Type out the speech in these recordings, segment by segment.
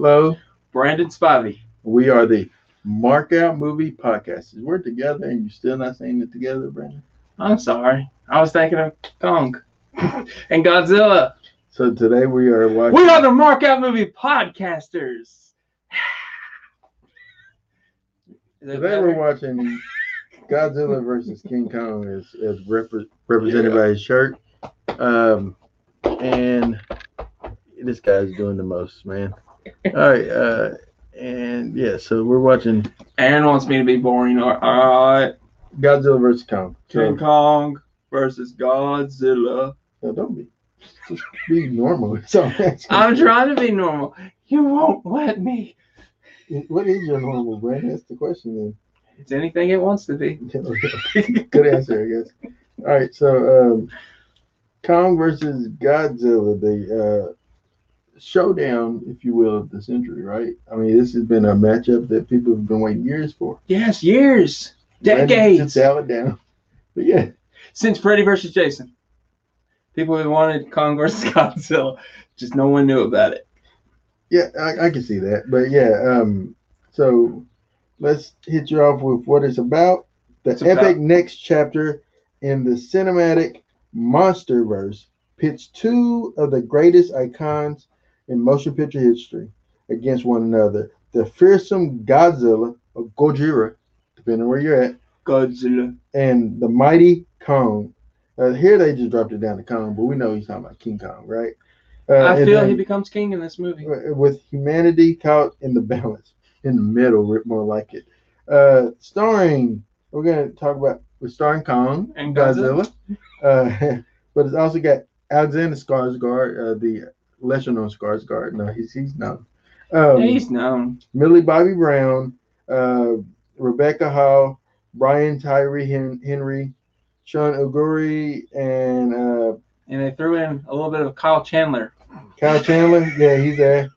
Whitlow. Brandon Spivey. We are the Mark Out Movie Podcast. We're together and you're still not saying it together, Brandon. I'm sorry. I was thinking of Kong and Godzilla. So today we are watching. We are the Mark Out Movie Podcasters. Is that Today better? we're watching Godzilla versus King Kong as, as repre- represented by his shirt. Um, and this guy's doing the most, man. All right. Uh, and yeah, so we're watching Aaron wants me to be boring. All right. Godzilla versus Kong. King So, Kong versus Godzilla. no, don't be, just be normal. So, I'm trying to be normal. You won't let me. What is your normal, Brandon? That's the question then. It's anything it wants to be. Good answer, I guess. All right, so um, Kong versus Godzilla, the uh, showdown, if you will, of the century, right? I mean, this has been a matchup that people have been waiting years for. Yes, years, decades dial down. But yeah, since Freddy versus Jason. People have wanted Kong versus Godzilla, just no one knew about it. yeah, I, I can see that. But yeah, um, so let's hit you off with what it's about. The It's epic about- next chapter in the cinematic MonsterVerse pits two of the greatest icons in motion picture history against one another. The fearsome Godzilla, or Gojira, depending where you're at, Godzilla. and the mighty Kong. Uh, here they just dropped it down to Kong, but we know he's talking about King Kong, right? Uh, I feel he becomes king in this movie. with humanity caught in the balance, in the middle, more like it. Uh, starring, we're gonna talk about we're starring Kong And Godzilla, uh, but it's also got Alexander Skarsgård, uh, the lesser known Skarsgård. No, he's he's known. Um, He's known. Millie Bobby Brown, uh, Rebecca Hall, Brian Tyree Hen- Henry, Sean Oguri, and uh, And they threw in a little bit of Kyle Chandler. Kyle Chandler, yeah, he's there,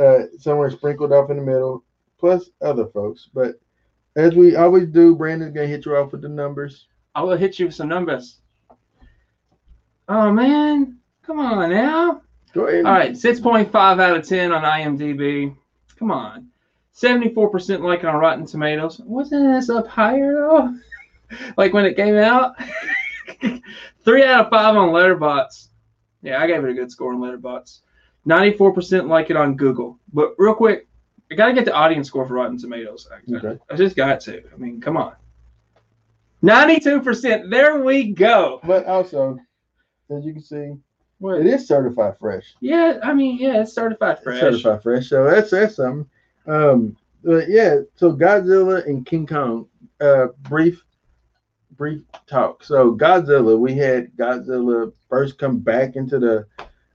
uh, somewhere sprinkled off in the middle, plus other folks. But as we always do, Brandon's gonna hit you off with the numbers. I will hit you with some numbers. Oh man, come on now. All right, 6.5 out of 10 on IMDb. Come on. 74% like on Rotten Tomatoes. Wasn't this up higher though? like when it came out? Three out of five on Letterboxd. Yeah, I gave it a good score on Letterboxd. 94% like it on Google. But real quick, I gotta get the audience score for Rotten Tomatoes. I, Okay. I just got to. I mean, come on. 92%. There we go. But also, as you can see, What? it is certified fresh. Yeah, I mean, yeah, it's certified It's fresh. Certified fresh. So that's that's something. Um, but yeah. So Godzilla and King Kong. Uh, brief, brief talk. So Godzilla, we had Godzilla first come back into the,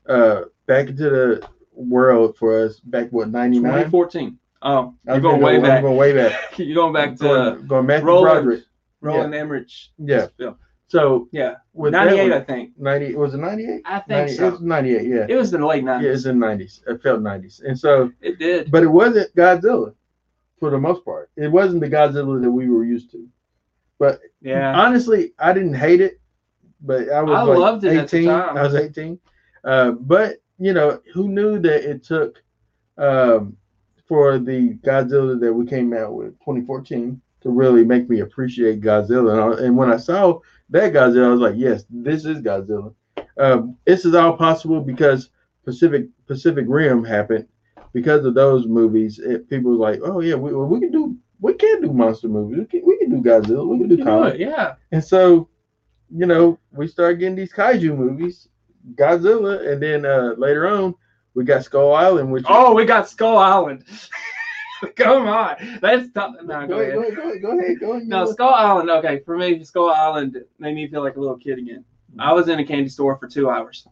uh, back into the world for us back what ninety nine. 2014. Oh, you're going way back. Going way back. You're going back to going, going Matthew Roland, Broderick. Roland Emmerich. Yeah. film. So Yeah. with 98, one- I think. 90 was it 98? I think 90, so. It was 98, yeah. It was in the late 90s. Yeah, it's in 90s. It felt 90s. And so, It did. but it wasn't Godzilla for the most part. It wasn't the Godzilla that we were used to. But Yeah. honestly, I didn't hate it, but I was I like loved it 18. at the time. I was 18. Uh, but, you know, who knew that it took um, for the Godzilla that we came out with 2014 to really make me appreciate Godzilla. And, I, and when I saw that Godzilla, I was like, yes, this is Godzilla. Um, this is all possible because Pacific Pacific Rim happened. Because of those movies, it, people were like, oh yeah, we, we can do we can do monster movies. We can, we can do Godzilla. We can do You do Kong. it, Yeah. And so, you know, we start getting these kaiju movies, Godzilla, and then uh, later on we got Skull Island, which Oh, we got Skull Island. Come on. Let's talk. No, go, go ahead, ahead. go ahead, go ahead, go ahead, go ahead. No, Skull Island. Okay, for me, Skull Island made me feel like a little kid again. I was in a candy store for two hours.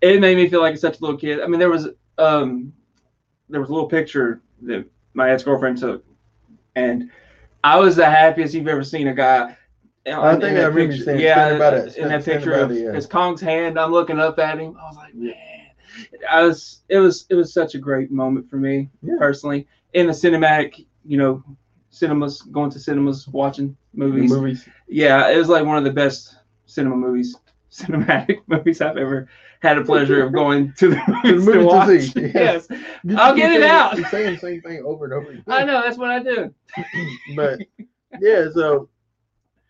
it made me feel like such a little kid. I mean, there was um, there was a little picture that my ex girlfriend took, and I was the happiest you've ever seen a guy. I in think that I remember you picture. saying- yeah, about it, in that picture of it, yeah. his Kong's hand. I'm looking up at him. I was like, man, I was. It was. It was such a great moment for me Yeah. personally in the cinematic. You know, cinemas, going to cinemas, watching movies. movies. Yeah, it was like one of the best cinema movies cinematic movies I've ever had a pleasure of going to the movies to movies to see, Yes, You I'll get it out. You're saying the same thing over and over again. I know that's what I do. but yeah, so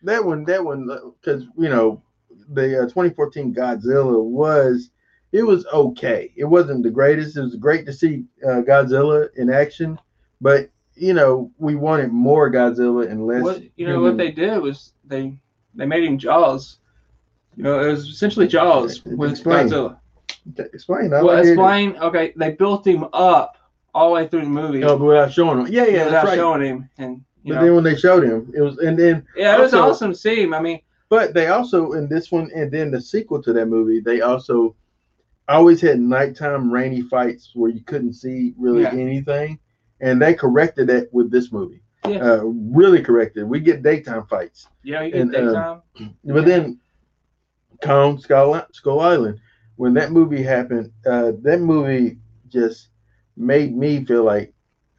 that one, that one, because you know, the uh, 2014 Godzilla was, it was okay. It wasn't the greatest. It was great to see uh, Godzilla in action, but you know, we wanted more Godzilla and less. What you know what they did was they they made him Jaws. You know, it was essentially Jaws with Explain. Godzilla. explain. I Well, it. explain. Okay, they built him up all the way through the movie No, but without showing him. Yeah, yeah, without right. showing him, and you but know, then when they showed him, it was, and then yeah, it was also- awesome to see him. I mean, But they also in this one and then the sequel to that movie, they also always had nighttime rainy fights where you couldn't see really Yeah. anything, and they corrected that with this movie. Yeah. Uh, really corrected. We get daytime fights, yeah, you get And, uh, daytime. but then Kong Skull, Skull Island, when that movie happened, uh, that movie just made me feel like,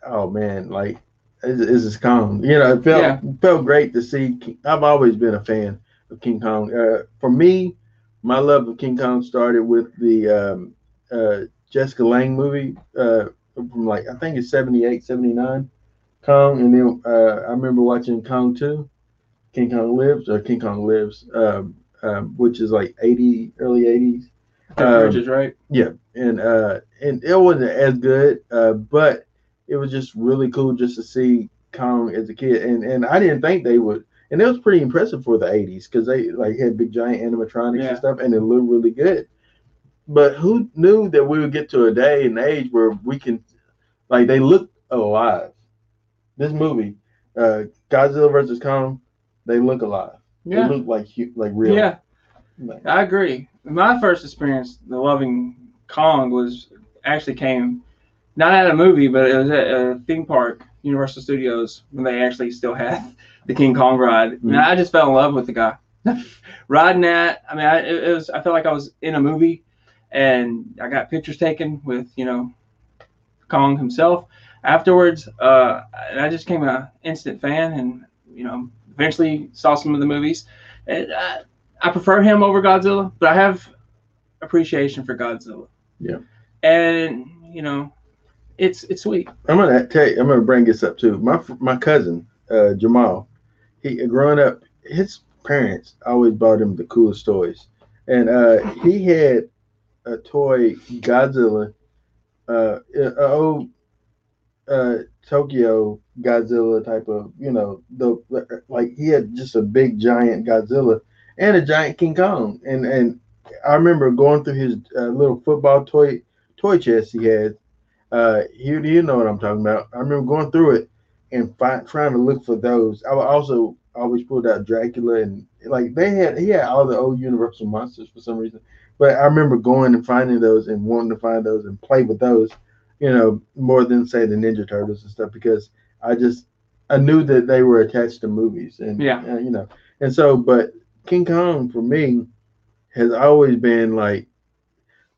oh man, like this this Kong. You know, it felt Yeah. felt great to see. King- I've always been a fan of King Kong. Uh, for me, my love of King Kong started with the um, uh, Jessica Lange movie uh, from like I think it's 78, 79, Kong, and then uh, I remember watching Kong 2, King Kong Lives or King Kong Lives, um, um, which is like 80, early 80s Jeff um, Bridges, right? Yeah, and uh and it wasn't as good uh but it was just really cool just to see Kong as a kid. And and I didn't think they would and it was pretty impressive for the 80s because they like had big giant animatronics Yeah. and stuff and it looked really good. But who knew that we would get to a day and age where we can like they look alive. This movie uh Godzilla versus Kong they look alive. Yeah, they look like like real. Yeah, Like, I agree. My first experience, the loving Kong, was actually came not at a movie, but it was at a theme park, Universal Studios, when they actually still had the King Kong ride. And Mhm. I just fell in love with the guy. Riding that, I mean, I, it was. I felt like I was in a movie, and I got pictures taken with you know Kong himself. Afterwards, uh, and I just became an instant fan, and you know, eventually saw some of the movies. And I, I prefer him over Godzilla, but I have appreciation for Godzilla. Yeah. And you know, it's it's sweet. I'm gonna tell you, I'm gonna bring this up too. My my cousin, uh, Jamal, he growing up, his parents always bought him the coolest toys, and uh, he had a toy Godzilla, uh, a old uh, Tokyo Godzilla type of, you know, the like he had just a big giant Godzilla and a giant King Kong, and and I remember going through his uh, little football toy toy chest he had. Uh, you you know what I'm talking about. I remember going through it and find, trying to look for those. I also always pulled out Dracula and like they had he had all the old Universal monsters for some reason. But I remember going and finding those and wanting to find those and play with those, you know, more than say the Ninja Turtles and stuff because I just I knew that they were attached to movies and Yeah. uh, you know and so but King Kong for me has always been like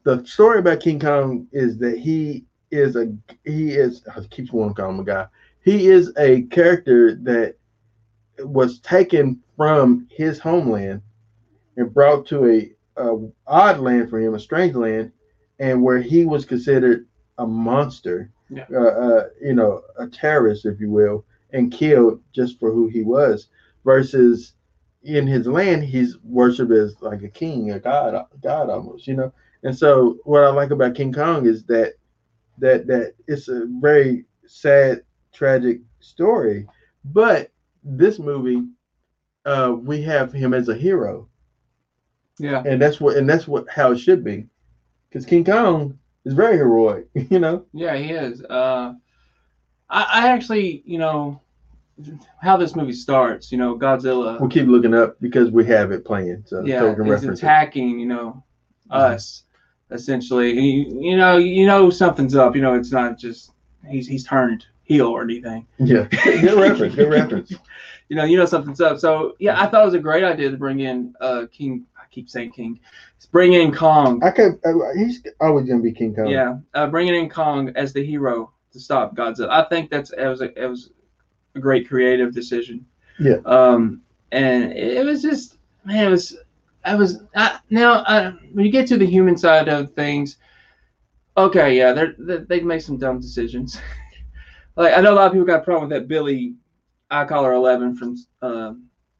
the story about King Kong is that he is a he is I keep wanting to call him a guy. He is a character that was taken from his homeland and brought to a, a odd land for him, a strange land, and where he was considered a monster, Yeah. uh, uh, you know, a terrorist, if you will, and killed just for who he was. Versus in his land, he's worshipped as like a king, a god, a god almost, you know. And so, what I like about King Kong is that that that it's a very sad, tragic story. But this movie, uh, we have him as a hero, Yeah. and that's what and that's what how it should be, because King Kong is very heroic, you know. Yeah, he is. Uh, I, I actually, you know, how this movie starts. You know, Godzilla. We'll keep looking up because we have it playing, so, yeah, so he's it. attacking. You know, Mhm. us essentially. He, you know, you know something's up. You know, it's not just he's he's turned heel or anything. Yeah, good reference, good reference. You know, you know something's up. So yeah, I thought it was a great idea to bring in uh King. I keep saying King. Bring in Kong. I could. Uh, he's always gonna be King Kong. Yeah, uh, bringing in Kong as the hero to stop Godzilla. I think that's it was a, it was a great creative decision. Yeah. Um, and it was just man, it was I was I, now I, when you get to the human side of things, okay, yeah, they're, they they make some dumb decisions. like I know a lot of people got a problem with that Millie, I call her Eleven from uh,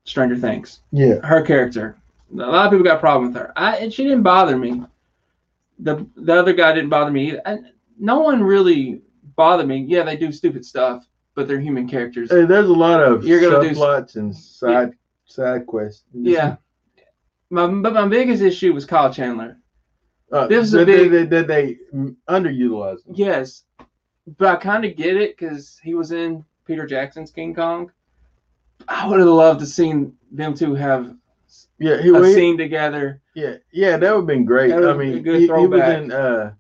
Stranger Things. Yeah. Her character, a lot of people got a problem with her. I and she didn't bother me. The the other guy didn't bother me either. And no one really bothered me. Yeah, they do stupid stuff, but they're human characters. Hey, there's a lot of You're gonna do- subplots and side side quests. Yeah. My, but my biggest issue was Kyle Chandler. Uh, This is a that big- they, that they underutilized. him. Yes, but I kind of get it because he was in Peter Jackson's King Kong. I would have loved to seen them two have Yeah, he, a he- scene together. yeah, yeah, that would have been great. I would've been a mean, good he, he was in. Uh,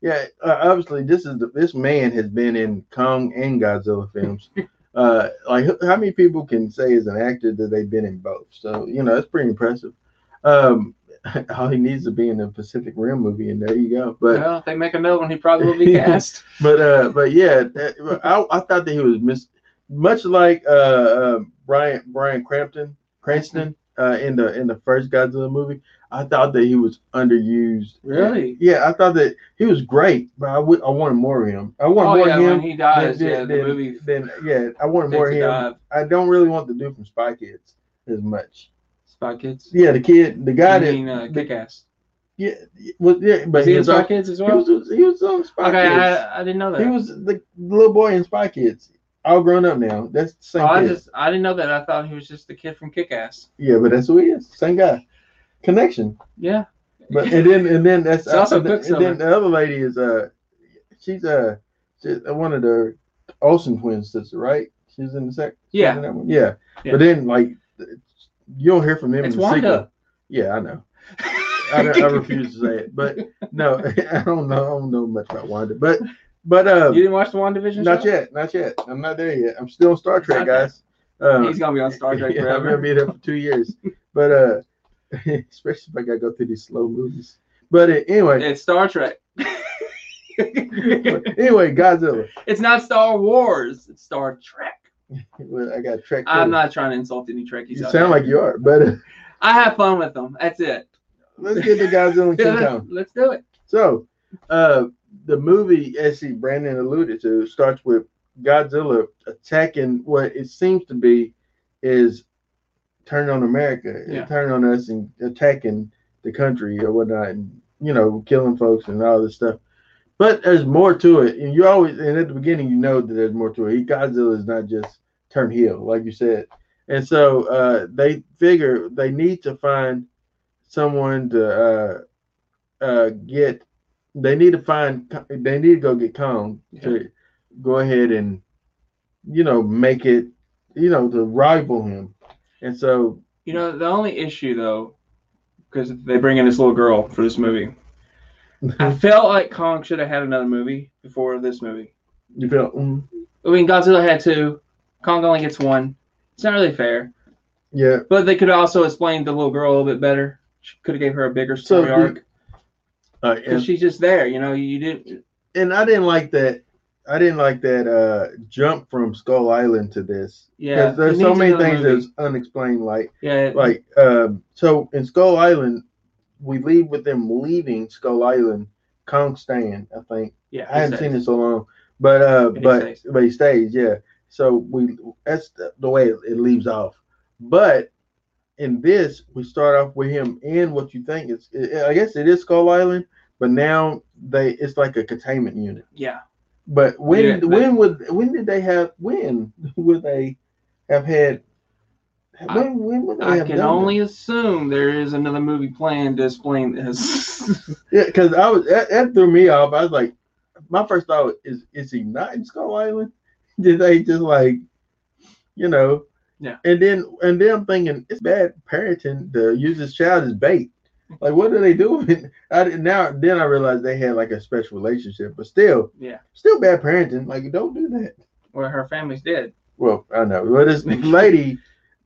yeah, uh, obviously, this is the, this man has been in Kong and Godzilla films. uh, like, how many people can say as an actor that they've been in both? So you know, that's pretty impressive. Um, all he needs to be in a Pacific Rim movie, and there you go. But well, if they make another one, he probably will be cast. But uh, but yeah, that, I, I thought that he was mis- much like uh, uh Brian Brian Crampton Cranston uh in the in the first Godzilla movie. I thought that he was underused. Really? Yeah, I thought that he was great, but I would I wanted more of him. I want oh more yeah, of when him. he dies, than- yeah, the movie than- yeah, I wanted more of him. dive. I don't really want the dude from Spy Kids as much. Spy Kids. Yeah, the kid, the guy I that mean, uh, Kick Ass. yeah, was yeah, but Was he in was Spy on- Kids as well. He was he was on Spy Okay, Kids. I, I didn't know that. He was the little boy in Spy Kids. All grown up now. That's the same oh, I just I didn't know that. I thought he was just the kid from Kick Ass. Yeah, but that's who he is. Same guy. Connection. Yeah. But and then and then that's also and, then- and then the other lady is uh she's uh she's one of the Olsen twins sister, right? She's in the sec. Yeah. in yeah. Yeah. But then like you don't hear from them It's in the sequel. Yeah, I know. I, I refuse to say it, but no, I don't know. I don't know much about Wanda, but but uh, You didn't watch the WandaVision not show? yet, not yet. I'm not there yet. I'm still on Star Trek, guys. Um, He's gonna be on Star Trek yeah, I'm gonna be there for two years, but uh, especially if I gotta go through these slow movies. But uh, anyway, It's Star Trek. anyway, Godzilla. it's not Star Wars. It's Star Trek. Well, I got Trek. I'm not trying to insult any Trekkies. You sound there. like you are, but I have fun with them. That's it. let's get the Godzilla King let's, Kong. let's do it. So, uh, the movie, as he Brandon alluded to, starts with Godzilla attacking what it seems to be is turn on America, Yeah. on us and attacking the country or whatnot, and you know, killing folks and all this stuff. But there's more to it, and you always and at the beginning you know that there's more to it. He Godzilla is not just turn heel, like you said, and so uh, they figure they need to find someone to uh, uh, get. They need to find. They need to go get Kong to go ahead and you know make it you know to rival him, and so You know, the only issue though, because they bring in this little girl for this movie, I felt like Kong should have had another movie before this movie. you feel mm, I mean, Godzilla had two. Kong only gets one. It's not really fair. yeah. But they could also explain the little girl a little bit better. She could have gave her a bigger story the- arc Uh, because and, she's just there. You know, you didn't. and I didn't like that. I didn't like that uh jump from Skull Island to this. Yeah, there's so many things movie. that's unexplained. Like Yeah, like um so in Skull Island, we leave with them leaving Skull Island. Kong staying, I think. yeah. I haven't he seen it so long, but uh, And he but stays. but he stays, yeah. So we that's the, the way it, it leaves off. But in this, we start off with him in what you think is, I guess it is Skull Island, but now they it's like a containment unit. Yeah, But when Yeah, when would when did they have when would they have had? I- When, when I can only assume there is another movie planned to explain this. Yeah, because I was that, that threw me off. I was like, my first thought is, is he not in Skull Island? Did they just like, you know? Yeah. And then and then I'm thinking it's bad parenting to use this child as bait. Like, what are they doing? I didn't- now then I realized they had like a special relationship, but still, yeah, still bad parenting. Like, don't do that. Well, her family's dead. Well, I know, but this lady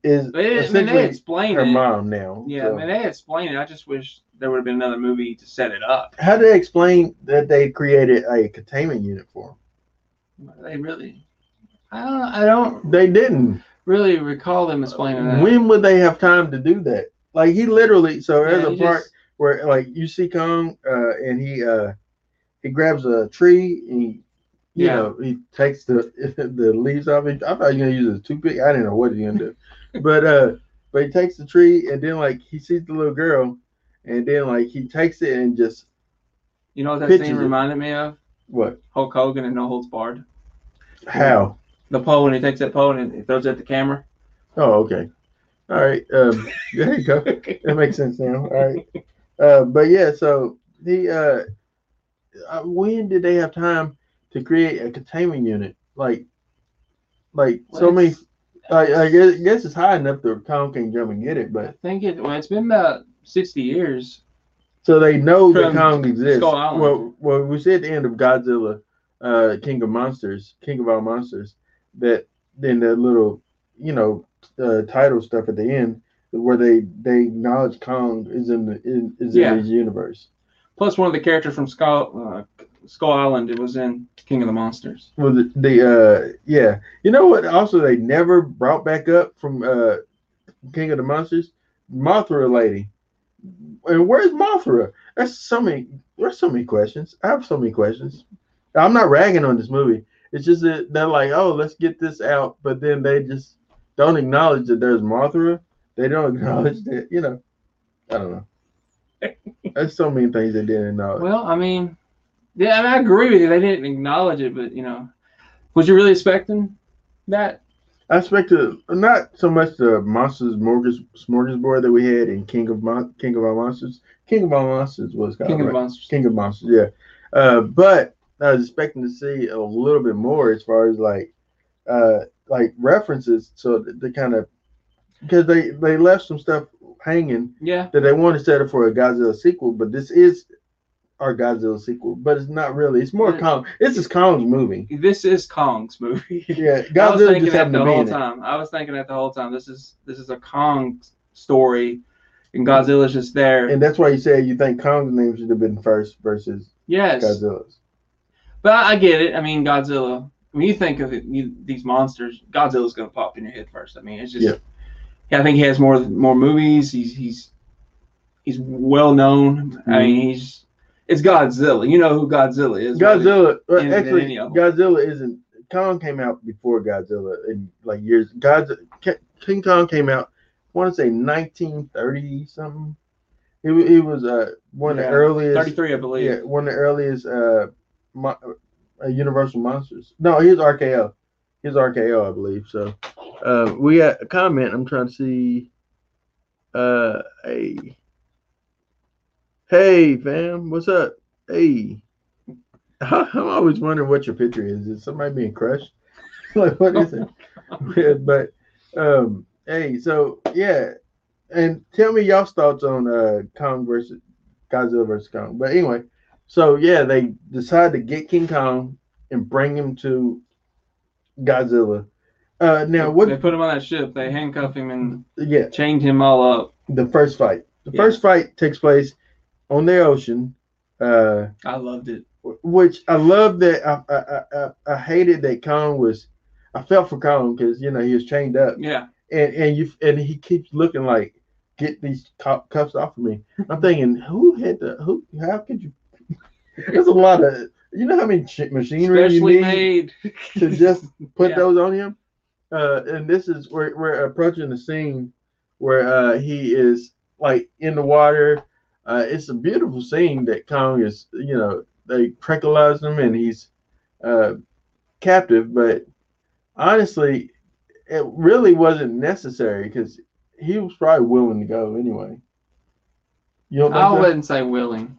is They, I mean, they essentially her it. mom now. Yeah, so. I mean, they explain it. I just wish there would have been another movie to set it up. How do they explain that they created a containment unit for them? They really, I don't, I don't? They didn't. really recall them explaining that. When would they have time to do that? like he literally. So there's Yeah, a part just- where like you see Kong, uh, and he uh, he grabs a tree and he, you Yeah. know, he takes the the leaves off it. I thought he was gonna use a toothpick. I didn't know what he gonna do, but uh, but he takes the tree and then like he sees the little girl, and then like he takes it and just You know what that scene it. reminded me of? what? Hulk Hogan and No Holds Barred. How? The pole when he takes that pole and he throws it at the camera. Oh, okay. All right. Um, there you go. That makes sense now. All right. Uh, but yeah, so the uh, uh, when did they have time to create a containment unit? Like, like so many. I, I guess, guess it's high enough that Kong can jump and get it, but I think it. Well, it's been about sixty years. so they know that Kong exists. Well, well, we see at the end of Godzilla, uh, King of Monsters, King of all monsters, that then the little, you know, uh, title stuff at the end where they they acknowledge Kong is in the in, is Yeah. in his universe. Plus, one of the characters from Skull uh, Skull Island it was in King of the Monsters. Well, the, the uh, yeah, you know what? Also, they never brought back up from uh, King of the Monsters, Mothra lady. And where's Mothra? That's so many. There's so many questions. I have so many questions. I'm not ragging on this movie. It's just that they're like, oh, let's get this out, but then they just don't acknowledge that there's Mothra. They don't acknowledge that, you know. I don't know. There's so many things they didn't know. Well, I mean, yeah, I, mean, I agree with you. They didn't acknowledge it, but you know, was you really expecting that? I expected not so much the monsters smorgas- smorgasbord that we had in King of Mon- King of All Monsters. King of All Monsters was called King of right? the Monsters. King of Monsters, yeah. Uh, but I was expecting to see a little bit more as far as like uh like references, so the, they kind of because they they left some stuff hanging Yeah, that they wanted to set up for a Godzilla sequel, but this is our Godzilla sequel, but it's not really. It's more Kong. This is Kong's movie. this is Kong's movie. Yeah, I was Godzilla just that happened the to be whole time. I was thinking that the whole time. This is this is a Kong story, and Godzilla's just there. And that's why you said you think Kong's name should have been first versus yes, Godzilla's. but I, I get it. I mean, Godzilla. When you think of it, you, these monsters, Godzilla's gonna pop in your head first. I mean, it's just. Yeah. I think he has more more movies. He's he's he's well known. I mean, Mm-hmm. he's it's Godzilla. You know who Godzilla is. Godzilla, uh, in- in actually, any of them. Godzilla isn't. Kong came out before Godzilla in like years. Godzilla, King Kong came out. I want to say 1930 something. He, wa- he was uh one of the earliest. Thirty-three, I believe. Yeah, one of the earliest uh, mo- uh Universal monsters. No, he's RKO. He's RKO, I believe. So, uh, we got a comment. I'm trying to see. Uh, hey, hey, fam, what's up? Hey, I'm always wondering what your picture is. Is somebody being crushed? like, what is it? But, um, hey, so yeah, and tell me y'all's thoughts on uh Kong versus Godzilla versus Kong. But anyway, so yeah, they decide to get King Kong and bring him to Godzilla. Uh, now what They put him on that ship. They handcuff him and Yeah, chained him all up. the first fight. The Yeah. first fight takes place on the ocean. Uh, I loved it. which I love that. I I, I, I- hated that Kong was. I felt for Kong because you know he was chained up, Yeah. and and you and he keeps looking like get these cuffs off of me. I'm thinking who had the who? How could you? There's a lot of you know how many ch- machinery you need made. to just put Yeah. those on him. Uh, and this is we're we're approaching the scene where uh, he is like in the water. Uh, it's a beautiful scene that Kong is, you know, they tranquilize him and he's uh, captive. But honestly, it really wasn't necessary because he was probably willing to go anyway. You don't I so? wouldn't say willing.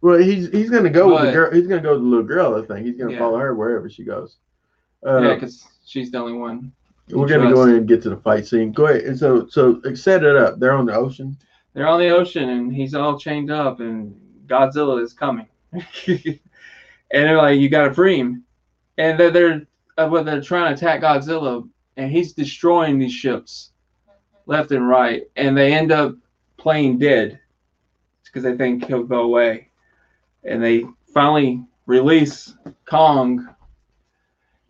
Well, he's he's gonna go with the girl. He's gonna go with the little girl. I think he's gonna Yeah. follow her wherever she goes. Uh, yeah, because she's the only one. We're gonna go in and get to the fight scene. Go ahead. And so, so set it up. They're on the ocean. They're on the ocean and he's all chained up and Godzilla is coming. and they're like, you gotta free him. And they're, they're uh, they're trying to attack Godzilla and he's destroying these ships left and right. And they end up playing dead because they think he'll go away. And they finally release Kong.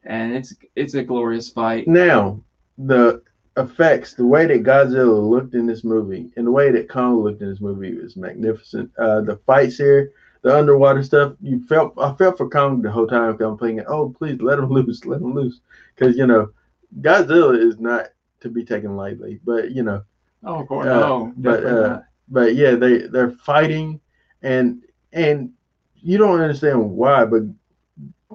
And it's it's a glorious fight. Now, the effects, the way that Godzilla looked in this movie, and the way that Kong looked in this movie was magnificent. Uh, the fights here, the underwater stuff, you felt I felt for Kong the whole time. I'm thinking, oh please let him loose, let him loose, because you know Godzilla is not to be taken lightly. But you know, Oh, of course. Uh, no, but, uh, but yeah, they they're fighting, and and you don't understand why, but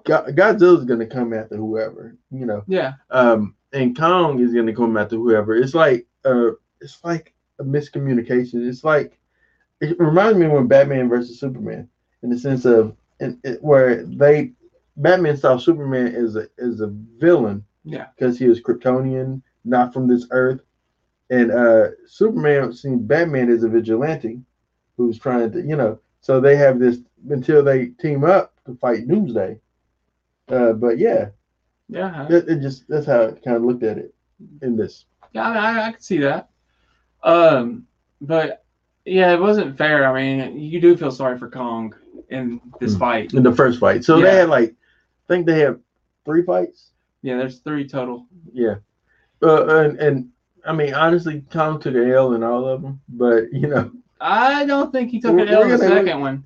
Go- Godzilla's gonna come after whoever, you know. Yeah. Um, and Kong is gonna come after whoever. It's like uh, it's like a miscommunication. It's like it reminds me when Batman versus Superman, in the sense of in, it, where they Batman saw Superman as a as a villain Yeah. because he was Kryptonian, not from this earth. And uh Superman seen Batman as a vigilante who's trying to, you know, so they have this until they team up to fight Doomsday. Uh, but yeah, Yeah. it, it just that's how I kind of looked at it in this. Yeah, I, I, I can see that. Um, but yeah, it wasn't fair. I mean, you do feel sorry for Kong in this Mm. fight. In the first fight. So Yeah. they had like I think they had three fights. Yeah, there's three total. Yeah. Uh, and, and I mean honestly Kong took a L in all of them, but you know, I don't think he took an L in the gonna- second one.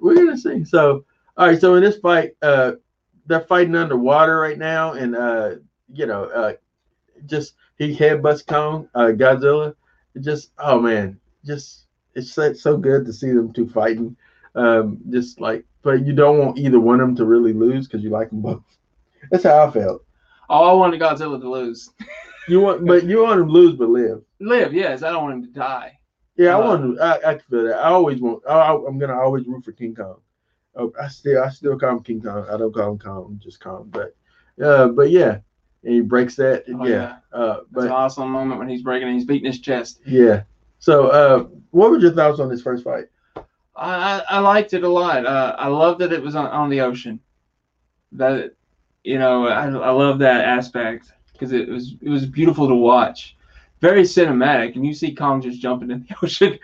we're gonna see. So, all right. So in this fight, uh, they're fighting underwater right now, and uh, you know, uh, just he headbutts Kong, uh, Godzilla. It just, oh man, just it's so, good to see them two fighting. Um, just like, but you don't want either one of them to really lose because you like them both. That's how I felt. Oh, I wanted Godzilla to lose. You want, but you want him to lose but live. Live, yes. I don't want him to die. Yeah, I want. to- I, I can feel that. I always want. I, I'm gonna always root for King Kong. Oh, I still, I still call him King Kong. I don't call him Kong, just Kong. But, uh, but yeah, and he breaks that. Oh, yeah. Uh, That's but an awesome moment when he's breaking and he's beating his chest. yeah. So, uh, what were your thoughts on this first fight? I, I, I liked it a lot. Uh, I love that it was on, on the ocean. That you know, I, I love that aspect because it was it was beautiful to watch. Very cinematic, and you see Kong just jumping in the ocean.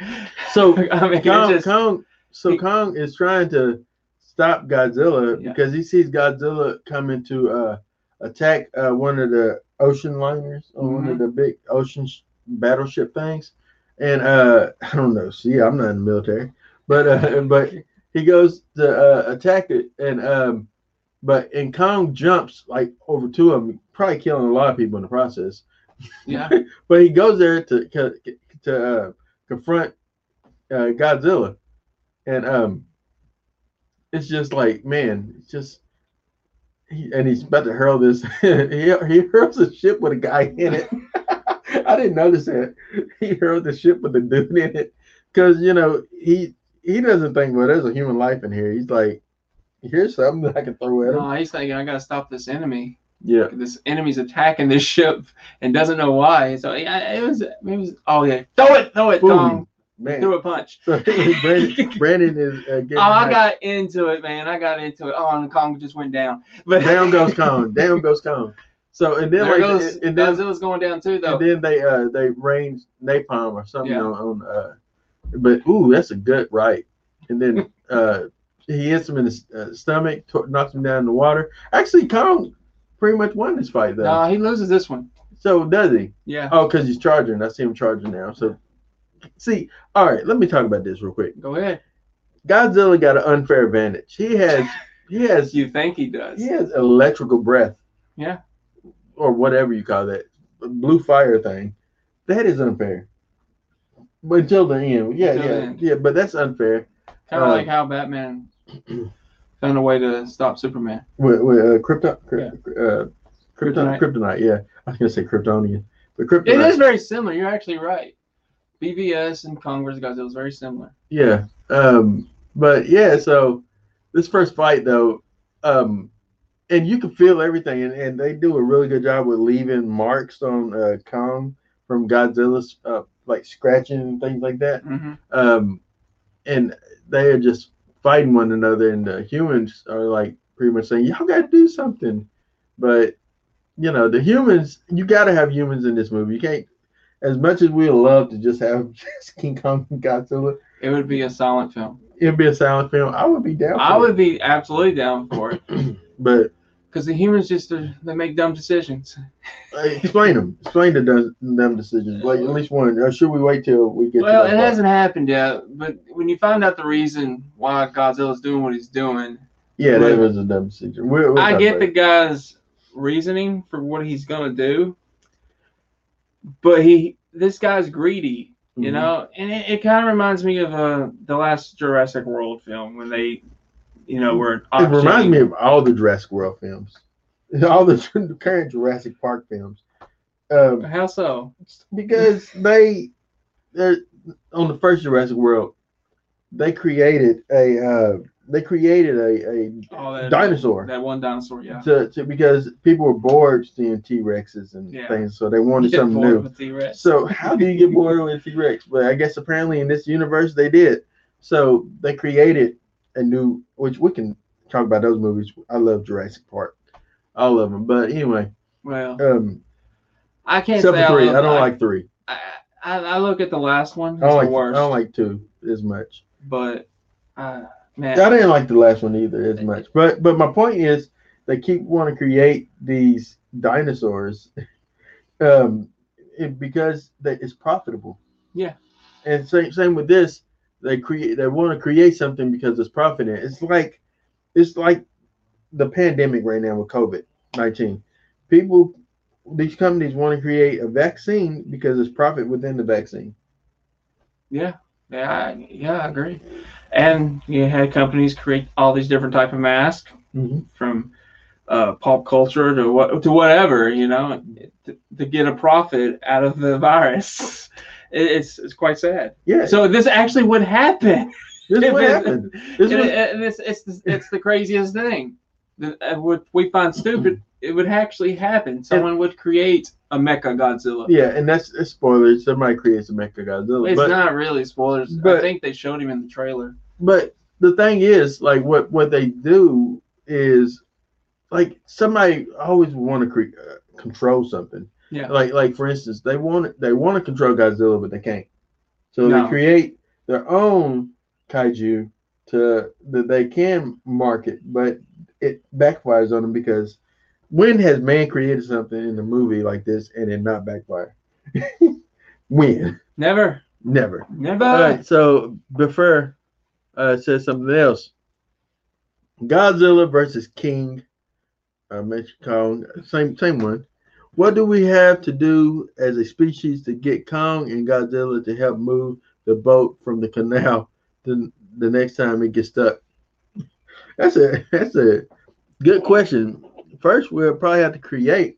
So I mean, Kong, just, Kong, so he- Kong is trying to stop Godzilla Yeah. because he sees Godzilla coming to uh, attack uh, one of the ocean liners on one of Mm-hmm. the big ocean sh- battleship things. And uh, I don't know. See, I'm not in the military, but uh, but he goes to uh, attack it, and um, but and Kong jumps like over two of them, probably killing a lot of people in the process. yeah, But he goes there to to uh, confront uh, Godzilla, and um, it's just like man, it's just. He, and he's about to hurl this. he, he hurls a ship with a guy in it. I didn't notice that. He hurled the ship with a dude in it because you know he he doesn't think well there's a human life in here. He's like, here's something that I can throw at him. no, he's thinking I gotta stop this enemy. Yeah, This enemy's attacking this ship and doesn't know why. So yeah, it was it was. Oh yeah, throw it, throw it, Boom. Man. Threw a punch. Brandon, Brandon is uh, getting Oh, I got into it, man. I got into it. Oh, and Kong just went down. But down goes Kong. Down goes Kong. So and then there like goes and then, Godzilla's going down too, though. and then they uh they rain napalm or something Yeah. on, on uh but ooh that's a good right. And then uh he hits him in the uh, stomach, to- knocks him down in the water. Actually, Kong pretty much won this fight though. no, he loses this one. So does he? Yeah, Oh, because he's charging. I see him charging now. So see, all right, let me talk about this real quick. go ahead. Godzilla got an unfair advantage. He has he has You think he does? He has electrical breath. Yeah. Or whatever you call that. Blue fire thing. That is unfair. But until the end. Yeah, Until yeah. end. Yeah, but that's unfair. Kind of Uh, like how Batman found a way to stop Superman. With, with uh, Krypton, Kry- uh, Krypton, Kryptonite. Kryptonite. yeah. I was gonna say Kryptonian. But Kryptonite. It is very similar. You're actually right. BVS and Kong vs. Godzilla was very similar. Yeah. Um, but yeah, so this first fight though, um, and you can feel everything, and, and they do a really good job with leaving marks on uh, Kong from Godzilla's uh, like scratching and things like that. hmm Um, and they are just fighting one another, and the humans are like pretty much saying, "Y'all got to do something," but you know, the humans, you got to have humans in this movie. You can't. As much as we love to just have just King Kong and Godzilla, It would be a silent film. it'd be a silent film. I would be down. For I it. would be absolutely down for it. but Because the humans just uh, they make dumb decisions. Explain them. Explain the dumb, dumb decisions. Like at least one. Or should we wait till we get? Well, to it part? hasn't happened yet, but when you find out the reason why Godzilla's doing what he's doing, Yeah, that was a dumb decision. We'll, we'll I get the guy's reasoning for what he's gonna do, but he this guy's greedy, you Mhm. know, and it, it kind of reminds me of uh, the last Jurassic World film when they, you know, were It reminds me of all the Jurassic World films, all the current Jurassic Park films, um, How so? because they, they're on the first Jurassic World, they created a uh, they created a, Oh, a that, dinosaur That one dinosaur, yeah. to, to because people were bored seeing T Rexes and Yeah. things, so they wanted something new. So how do you get bored with T Rex? But I guess apparently in this universe they did. So they created a new, which we can talk about those movies. I love Jurassic Park, all of them. But anyway, well, um, I can't except say for three, I love- don't like three. I, I, I look at the last one. It's I don't like. the worst. I don't like two as much. but uh, man, I didn't like the last one either as much. But but my point is they keep wanting to create these dinosaurs, um, it, because they, it's profitable. Yeah. And same same with this, they create they want to create something because it's profit in it. It's like it's like the pandemic right now with COVID nineteen. People, these companies want to create a vaccine because it's profit within the vaccine. Yeah, yeah, I, yeah, I agree. And you had companies create all these different type of masks Mhm. from uh, pop culture to what to whatever, you know, to, to get a profit out of the virus. It, it's it's quite sad. Yeah. So this actually would happen. this it- happened. This And was, it- it's it's the, it's the craziest thing. Uh, What we find stupid, it would actually happen. Someone would create a Mecha Godzilla. Yeah, and that's, that's spoilers. Somebody creates a Mecha Godzilla. It's but, not really spoilers. I think they showed him in the trailer. but the thing is, like, what what they do is, like, somebody always want to cre- uh, control something. Yeah. Like, like for instance, they want they want to control Godzilla, but they can't. So No. they create their own kaiju to that they can market, but it backfires on them because when has man created something in a movie like this and it not backfire? when? Never, Never. never. All right, so before uh says something else. Godzilla versus King, uh, mentioned Kong, same same one. What do we have to do as a species to get Kong and Godzilla to help move the boat from the canal the, the next time it gets stuck? That's a that's a good question. First, we'll probably have to create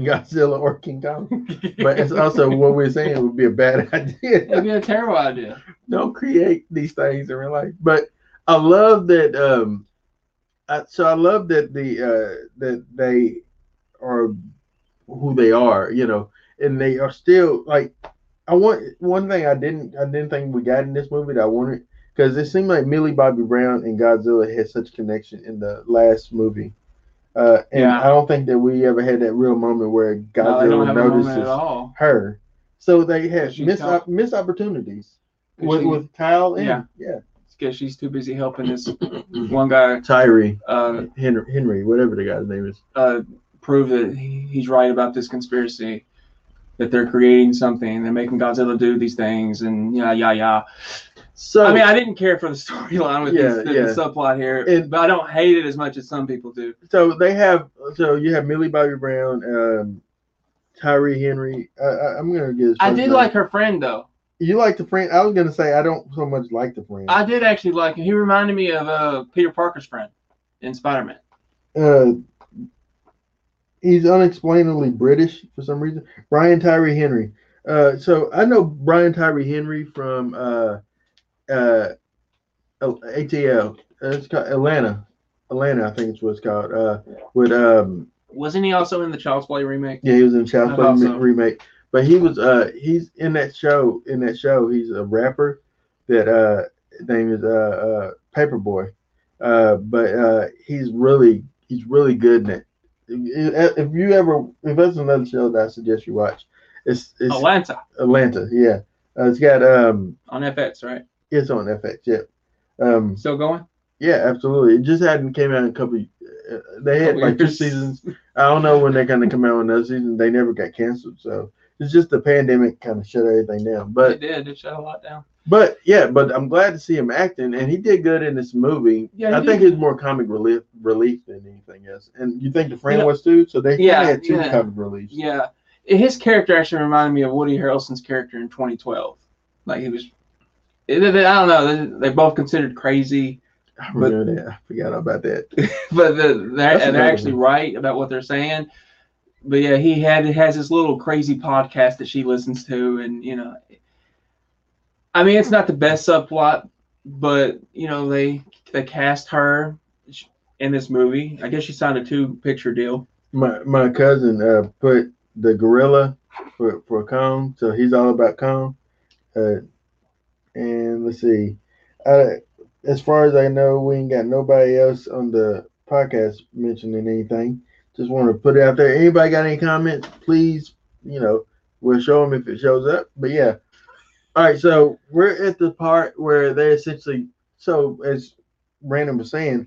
Godzilla or King Kong, but it's also what we're saying would be a bad idea It'd be a terrible idea. don't create these things in real life. But I love that. Um, I, so I love that the uh, that they are who they are, you know, and they are still like. I want one thing I didn't I didn't think we got in this movie that I wanted because it seemed like Millie Bobby Brown and Godzilla had such connection in the last movie. Uh, and Yeah. I don't think that we ever had that real moment where No, Godzilla don't have a moment notices her. So they had missed, op- missed opportunities with, She- with Kyle and Yeah. yeah, because she's too busy helping this one guy Tyree, uh, Henry, Henry, whatever the guy's name is. uh, prove that he- he's right about this conspiracy. That they're creating something, they're making Godzilla do these things, and yeah, yeah, yeah. So I mean, I didn't care for the storyline with Yeah, this, the, yeah. the subplot here, And- but I don't hate it as much as some people do. so they have so you have Millie Bobby Brown, um, Tyree Henry. Uh, I, I'm gonna get. I did name. like her friend though. you like the friend. I was gonna say I don't so much like the friend. I did actually like him. He reminded me of uh, Peter Parker's friend in Spider Man. uh, he's unexplainably British for some reason. Brian Tyree Henry. Uh, so I know Brian Tyree Henry from uh, ATL. Uh, It's called Atlanta. Atlanta, I think it's what it's called. Uh, with um, Wasn't he also in the Child's Play remake? yeah, he was in Child's Play remake. But he was uh, he's in that show. In that show, he's a rapper. That uh, name is uh, uh Paper Boi. Uh, but uh, he's really he's really good in it. If if you ever if that's another show that I suggest you watch, it's it's Atlanta Atlanta. Yeah, uh, it's got um on FX, right? It's on FX. Yeah, um Still going? Yeah, absolutely. It just hadn't came out in a couple. Uh, they had Couple like two seasons. I don't know when they're gonna come out with another season. They never got canceled, so it's just the pandemic kind of shut everything down. But it did. It shut a lot down. But yeah, but I'm glad to see him acting, and he did good in this movie. Yeah, I think did. it's more comic relief relief than anything else. And you think the friend was too? So they Yeah, had two yeah. comic reliefs. Yeah, his character actually reminded me of Woody Harrelson's character in 2012. Like he was, I don't know. They, they both considered crazy, I remember that. I forgot about that. but the, they're, and they're actually right about what they're saying. But yeah, he had has this little crazy podcast that she listens to, and you know, I mean, it's not the best subplot, but you know, they they cast her in this movie. I guess she signed a two picture deal. My my cousin uh, put the gorilla for for Kong, so he's all about Kong. Uh, and let's see, as far as I know, we ain't got nobody else on the podcast mentioning anything. Just want to put it out there. Anybody got any comments? Please, you know, we'll show them if it shows up. But yeah, all right. So we're at the part where they essentially. So as Brandon was saying,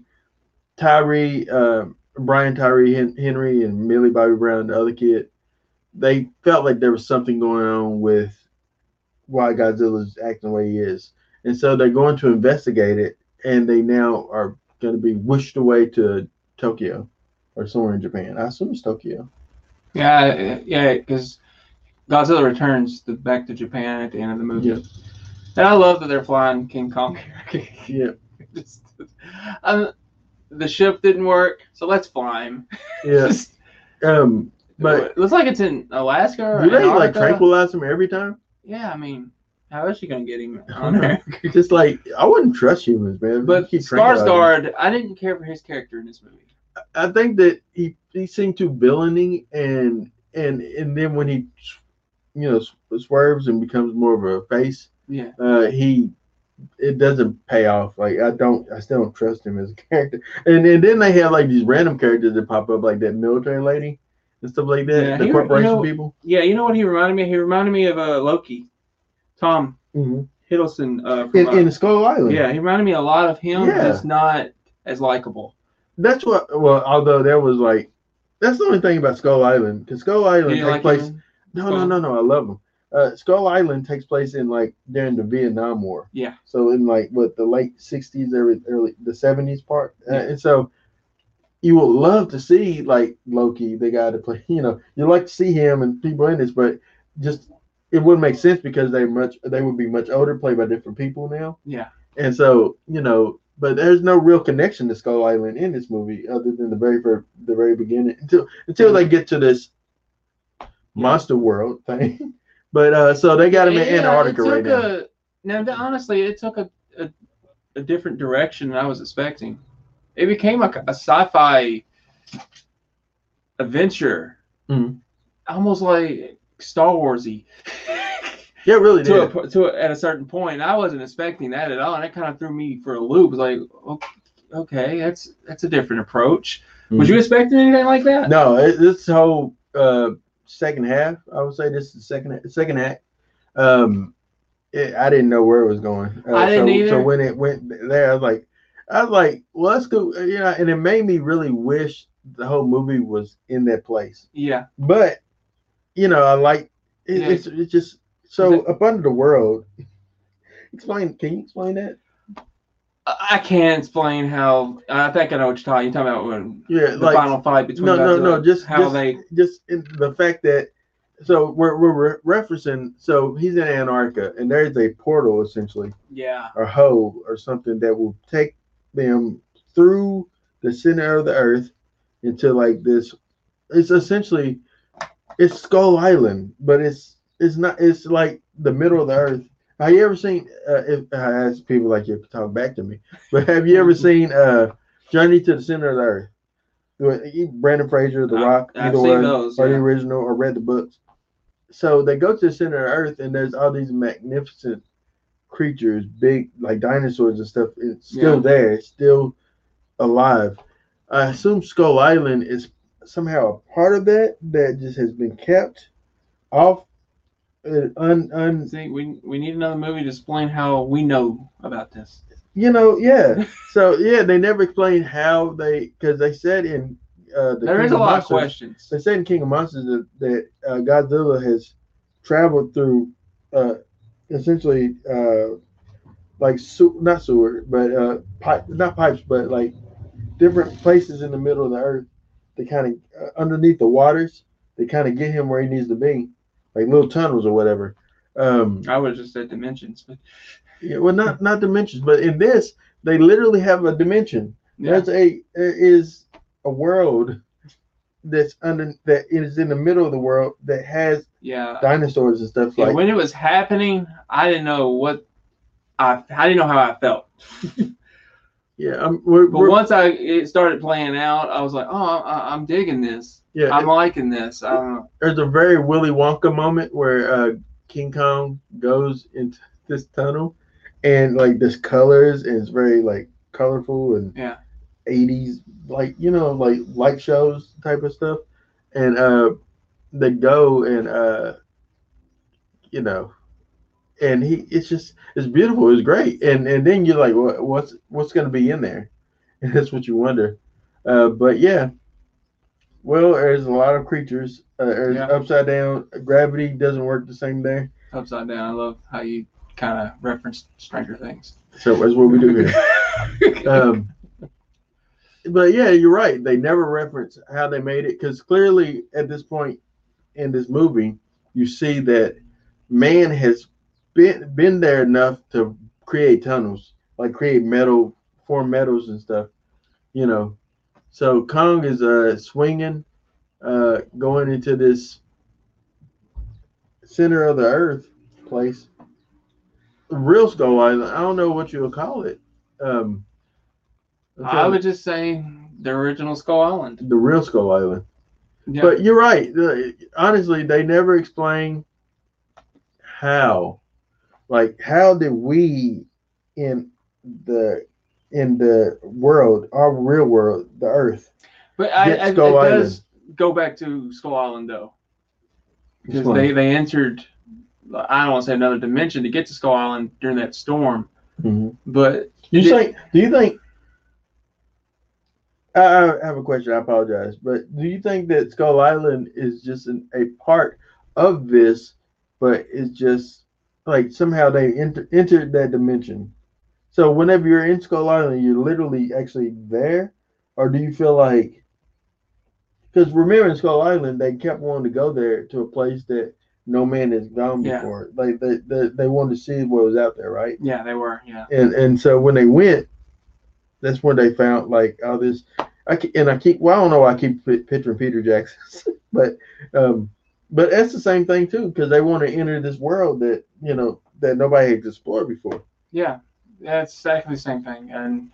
Tyree, uh, Brian Tyree Henry, and Millie Bobby Brown, the other kid, they felt like there was something going on with why Godzilla is acting the way he is, and so they're going to investigate it. And they now are going to be wished away to Tokyo or somewhere in Japan. I assume it's Tokyo. Yeah, yeah, because Godzilla returns to, back to Japan at the end of the movie. Yeah. And I love that they're flying King Kong. Yeah, Just- um, the ship didn't work, so let's fly him. yeah. Just- Um, but it looks like it's in Alaska or do they like tranquilize him every time? Yeah, I mean, how is she gonna get him on there? Just like I wouldn't trust humans, man. but You keep tranquilizing. Skarsgård, I didn't care for his character in this movie. I think that he he seemed too villainy and and and then when he you know swerves and becomes more of a face, Yeah, uh, he it doesn't pay off. Like I don't I still don't trust him as a character. And and then they have like these random characters that pop up like that military lady and stuff like that. Yeah, the he- corporation you know- people. yeah. You know what he reminded me? He reminded me of uh, Loki, Tom Mm-hmm. Hiddleston. Uh, from, In, uh, in Skull Island. yeah, he reminded me a lot of him. Yeah. Just not as likable. That's what. Well, although there was like. That's the only thing about Skull Island, because Skull Island takes like place. him? No, no, no, no. I love them. Uh, Skull Island takes place in like during the Vietnam War. Yeah. So in like what the late '60s, early, early the '70s part, uh, and so you would love to see like Loki, the guy to play. You know, you like to see him and people in this, but just it wouldn't make sense because they much they would be much older, played by different people now. Yeah. And so you know, but there's no real connection to Skull Island in this movie other than the very fir- the very beginning until until they get to this monster world thing. But uh, so they got him in Yeah, Antarctica it right. A, now, th- honestly, it took a, a, a different direction than I was expecting. It became a, a sci-fi adventure, Mhm. almost like Star Warsy. Yeah, really to did. a, to a, at a certain point, I wasn't expecting that at all, and it kind of threw me for a loop. It was like, okay, that's that's a different approach. Was you expecting anything like that? Mm-hmm. No, it, this whole uh, second half, I would say this is the second second act. Um, it, I didn't know where it was going. Uh, I didn't so, either. So when it went there, I was like, I was like, well, let's go. Uh, you know, and it made me really wish the whole movie was in that place. Yeah, But you know, I like it, Yeah. it's it's just so it- up under the world. Explain? Can you explain that? I, can't explain how. I think I know what you're talking. You're talking about when Yeah, the like final fight between no, no, no. Just how just, they just in the fact that so we're we're re- referencing. So he's in Antarctica, and there's a portal essentially, yeah or hole, or something that will take them through the center of the Earth into like this. It's essentially it's Skull Island, but it's it's not. It's like the middle of the Earth. Have you ever seen? Uh, if I ask people like you to talk back to me, but have you ever seen uh, Journey to the Center of the Earth? Brendan Fraser, The I- Rock, I've either seen one, those, or the original, or read the books. So they go to the center of the Earth, and there's all these magnificent creatures, big like dinosaurs and stuff. It's still Yeah. there. It's still alive. I assume Skull Island is somehow a part of that that just has been kept off. Uh, un, un, See, we we need another movie to explain how we know about this. you know, yeah. So yeah, they never explained how they because they said in uh, the There King is a of lot of questions. They said in King of Monsters that, that uh, Godzilla has traveled through uh, essentially uh, like su- not sewer, but uh, pipe, not pipes, but like different places in the middle of the earth. They kind of uh, underneath the waters. They kind of get him where he needs to be, like little tunnels or whatever. Um, I would just said dimensions, but yeah, well, not not dimensions, but in this, they literally have a dimension. yeah. There's a is a world that's under that is in the middle of the world that has Yeah. dinosaurs and stuff Yeah, like. when it was happening, I didn't know what I I didn't know how I felt. yeah, I'm, we're, But we're- once I it started playing out, I was like, oh, I, I'm digging this. yeah. I'm liking this. There's a very Willy Wonka moment where uh, King Kong goes into this tunnel, and like this colors and it's very like colorful and Yeah. 80s like you know like light shows type of stuff, and uh, they go and uh, you know, and he it's just it's beautiful, it's great, and and then you're like, what, what's what's gonna be in there, and that's what you wonder, uh, but yeah. Well, there's a lot of creatures. Uh, there's Yeah. upside down. Gravity doesn't work the same there. Upside down. I love how you kind of referenced Stranger Things. So that's what we do here. um, but yeah, you're right. They never reference how they made it because clearly at this point in this movie, you see that man has been been there enough to create tunnels, like create metal, form metals and stuff. You know, so Kong is uh swinging, uh, going into this center of the earth place. Real Skull Island. I don't know what you'll call it. Um, I would just say the original Skull Island. the real Skull Island. Yeah. But you're right. Honestly, they never explain how. Like, how did we in the in the world, our real world, the Earth? But I, I, it Skull does go back to Skull Island though, because they they entered. I don't want to say another dimension to get to Skull Island during that storm, Mhm. but You Did- think? Do you think? I, I have a question. I apologize, but do you think that Skull Island is just an, a part of this, but it's just like somehow they enter, entered that dimension? So whenever you're in Skull Island, you're literally actually there, or do you feel like? Because remember in Skull Island, they kept wanting to go there to a place that no man has gone Yeah. before. Like they, they they wanted to see what was out there, right? yeah, they were. Yeah, and and so when they went, that's when they found like all this. I and I keep well, I don't know why I keep pi- picturing Peter Jackson, but um, but that's the same thing too because they want to enter this world that you know that nobody had explored before. yeah, that's exactly the same thing. And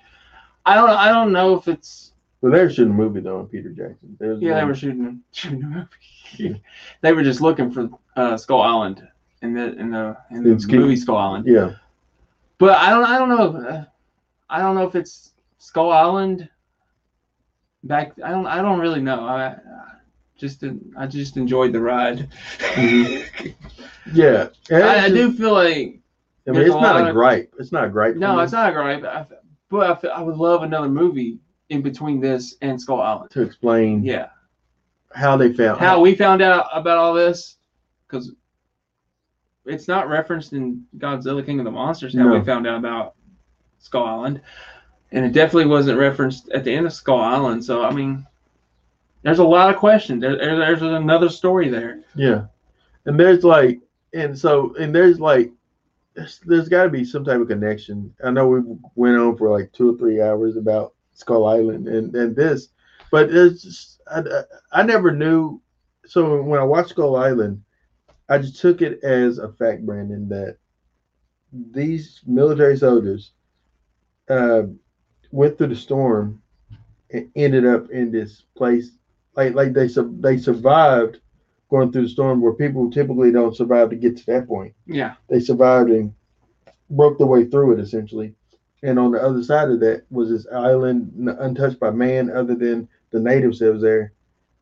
I don't I don't know if it's Well, they were shooting a movie though on Peter Jackson. There was yeah they were shooting shooting a movie. they were just looking for uh, Skull Island in the in the in the movie Skull Island. Yeah, But I don't I don't know uh, I don't know if it's Skull Island. Back I don't I don't really know. I, I just I just enjoyed the ride. Mhm. yeah. I, I do feel like I mean, it's not a of- gripe. It's not a gripe. no, it's not a gripe. I, but I, feel- I would love another movie in between this and Skull Island. to explain Yeah, how they found how we found out about all this because it's not referenced in Godzilla King of the Monsters. How No. we found out about Skull Island, and it definitely wasn't referenced at the end of Skull Island. So I mean, there's a lot of questions. There, there- there's another story there. Yeah, and there's like, and so, and there's like, there's, there's got to be some type of connection. I know we went on for like two or three hours about Skull Island and and this, but it's just I, I never knew. So when I watched Skull Island, I just took it as a fact, Brandon, that these military soldiers uh, went through the storm and ended up in this place. Like like they they survived going through the storm where people typically don't survive to get to that point. Yeah, They survived and broke their way through it essentially. And on the other side of that was this island untouched by man other than the natives that was there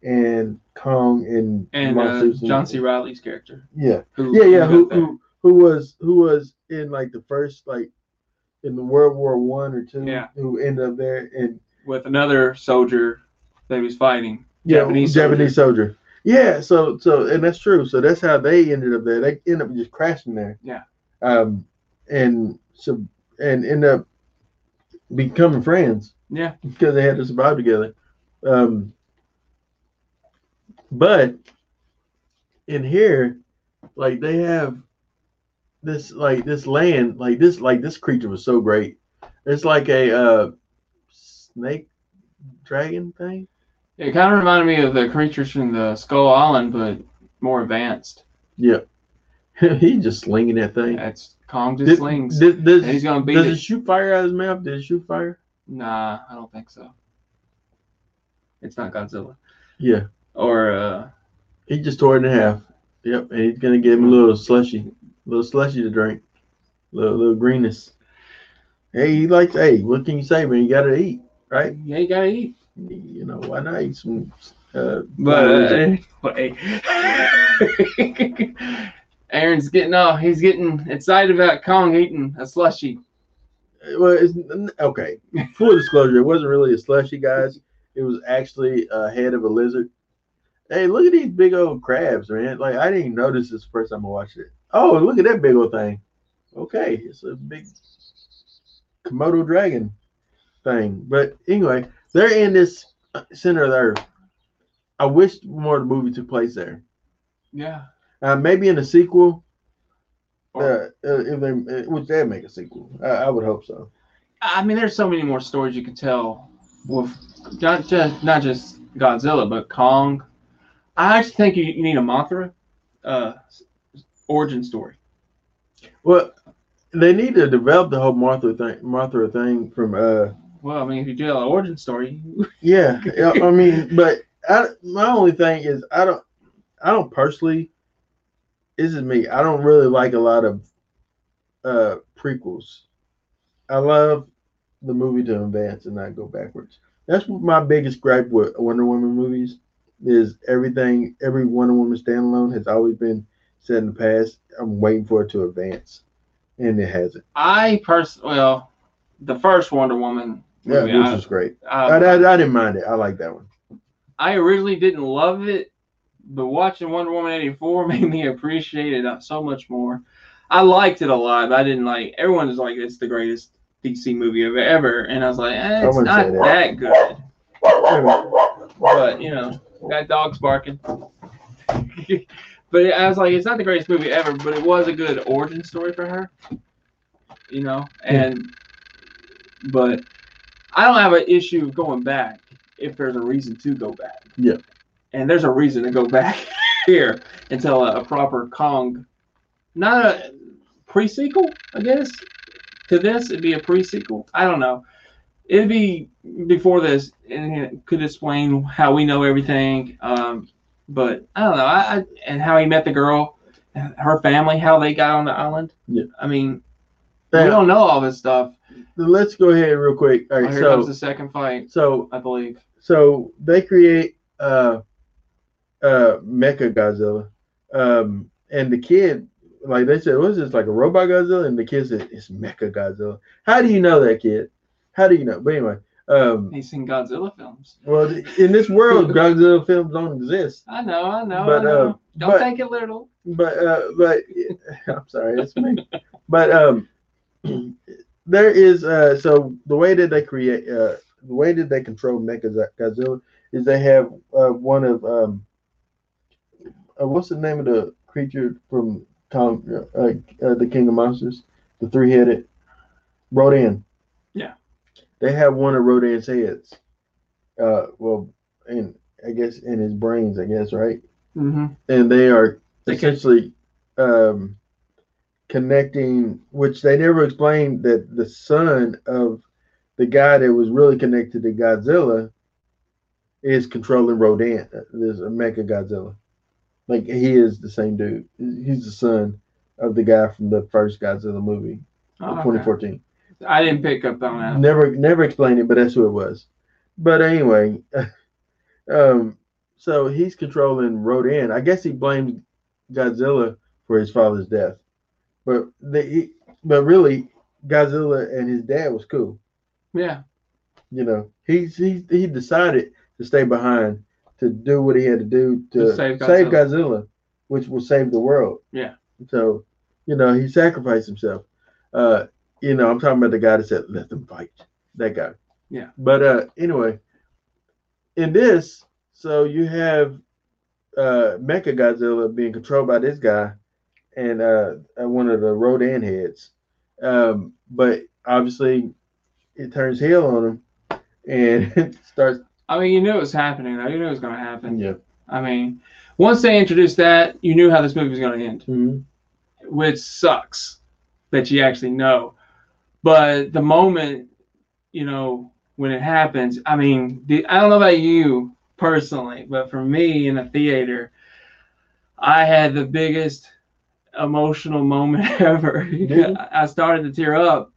and Kong and, and uh, John C. Reilly's character. Yeah. Who, Yeah, yeah, who who who who was who was in like the first like in the World War One or two Yeah. who end up there and with another soldier that he was fighting. yeah, Japanese Japanese soldier. Yeah, so so and that's true. So that's how they ended up there. They end up just crashing there. Yeah. Um, and so and end up becoming friends Yeah. because they had to survive together. Um, but in here, like they have this like this land like this like this creature was so great. It's like a uh, snake dragon thing. It kind of reminded me of the creatures from the Skull Island, but more advanced. Yeah. He's just slinging that thing. That's Kong just Did- slings. did- and he's gonna beat does it. it shoot fire out of his mouth? Did it shoot fire? Nah, I don't think so. It's not Godzilla. Yeah. Or uh He just tore it in half. Yep. And he's gonna give him a little slushy, little slushy to drink, little little greenness. Hey, he likes. Hey, what can you say, man? You gotta eat, right? yeah, you gotta eat. You know why not eat some? Uh, But uh, wait. Aaron's getting off. He's getting excited about Kong eating a slushy. well, it's okay. Full disclosure, it wasn't really a slushy, guys. It was actually a head of a lizard. Hey, look at these big old crabs, man. Like I didn't even notice this the first time I watched it. Oh, look at that big old thing. Okay, it's a big Komodo dragon thing. But anyway, they're in this center of the earth. I wish more of the movie took place there. Yeah. Uh, maybe in a sequel, Or- uh, uh, if they, uh, which they'd make a sequel. I, I would hope so. I mean, there's so many more stories you could tell with not just not just Godzilla, but Kong. I actually think you, you need a Mothra uh, origin story. Well, they need to develop the whole Martha thing, Martha thing from. uh Well, I mean, if you do an origin story, Yeah, I mean, but I, my only thing is I don't, I don't personally. This is me. I don't really like a lot of uh prequels. I love the movie to advance and not go backwards. That's my biggest gripe with Wonder Woman movies. Is everything every Wonder Woman standalone has always been set in the past. I'm waiting for it to advance, and it hasn't. I pers well, the first Wonder Woman Yeah, movie, which I, was great. I- I, I, I didn't mind it. I like that one. I originally didn't love it, but watching Wonder Woman 84 made me appreciate it so much more. I liked it a lot, but I didn't like everyone is like it's the greatest DC movie of ever, and I was like, eh, it's wouldn't that. that. good. But you know, got dogs barking. but I was like, it's not the greatest movie ever, but it was a good origin story for her. You know, and but I don't have an issue going back if there's a reason to go back. Yeah. And there's a reason to go back here and tell a, a proper Kong, not a pre-sequel, I guess. To this, it'd be a pre-sequel. I don't know. It'd be before this, and it could explain how we know everything. Um, but I don't know. I, I and how he met the girl, her family, how they got on the island. Yeah. I mean, we don't know all this stuff. let's go ahead real quick. All Oh, right, here comes the second fight, so I believe. so they create uh uh Mecha Godzilla, um, and the kid like they said, was this like a robot Godzilla? And the kid said it's Mecha Godzilla. How do you know that kid? How do you know? But anyway, um, He's seen Godzilla films. well, in this world, Godzilla films don't exist. I know, I know, But, I know. uh, don't but- take it literal. but uh but i'm sorry it's me but um there is uh so the way that they create uh the way that they control mecha godzilla is they have uh one of um uh, what's the name of the creature from Kong, uh, uh, the king of monsters the three-headed rodan Yeah. They have one of rodan's heads uh well and i guess in his brains i guess right Mm-hmm. and they are They essentially um, connecting, which they never explained that the son of the guy that was really connected to Godzilla is controlling Rodan. There's a Mecha Godzilla. Like he is the same dude. He's the son of the guy from the first Godzilla movie, Oh, okay. 2014. I didn't pick up on that. Never, never explained it, but that's who it was. But anyway, um, so he's controlling Rodan. I guess he blames Godzilla for his father's death, but the, but really, Godzilla and his dad was cool. Yeah. You know, he's he he decided to stay behind to do what he had to do to, To save save, Godzilla. Godzilla. which will save the world. Yeah. So, you know, he sacrificed himself. Uh, you know, I'm talking about the guy that said, "Let them fight." That guy. Yeah. But uh, anyway, in this, so you have uh Mecha Godzilla being controlled by this guy and uh one of the Rodan heads. Um, but obviously it turns heel on him and it starts I mean, you knew it was happening, though. You knew it was going to happen. yeah. I mean, once they introduced that, you knew how this movie was going to end, Mhm. which sucks that you actually know. But the moment, you know, when it happens, I mean, the, I don't know about you personally, but for me in a theater, I had the biggest emotional moment ever. you? I started to tear up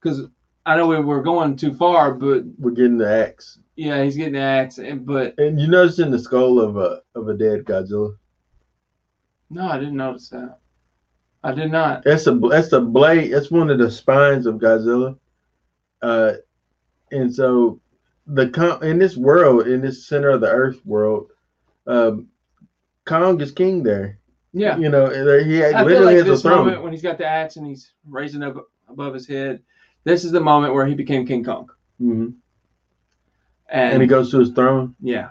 because I know we were going too far, but We're getting the axe. yeah, he's getting the axe. and- But And you notice in the skull of a of a dead Godzilla. no, I didn't notice that. I did not. That's a that's a blade. That's one of the spines of Godzilla. Uh, and so the in this world, in this center of the Earth world, um, Kong is king there. Yeah. You know, he I feel like has this throne. moment when he's got the axe and he's raising up above his head, this is the moment where he became King Kong. Mm-hmm. And, And he goes to his throne, yeah.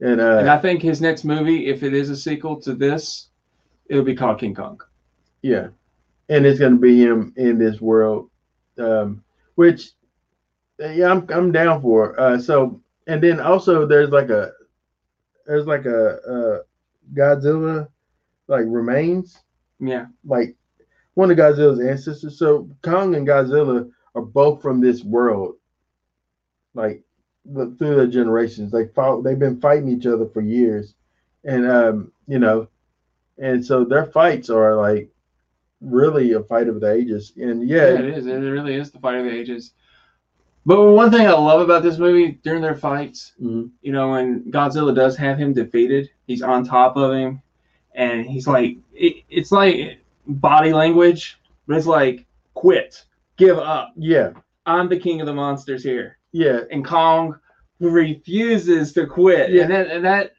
and uh, And I think his next movie, if it is a sequel to this, it'll be called King Kong. Yeah, and it's gonna be him in this world, um, which uh, yeah, I'm I'm down for. Uh, so and then also there's like a there's like a, uh Godzilla like remains Yeah. like one of Godzilla's ancestors. So Kong and Godzilla are both from this world, like through the generations. They fought. They've been fighting each other for years, and um, you know, and so their fights are like really a fight of the ages. And Yeah, yeah, it is. It really is the fight of the ages. But one thing I love about this movie during their fights, mhm, you know, when Godzilla does have him defeated, he's on top of him, and he's like, it, it's like body language, but it's like, quit, give up. yeah, I'm the king of the monsters here, yeah, and Kong refuses to quit. Yeah. And that, and that,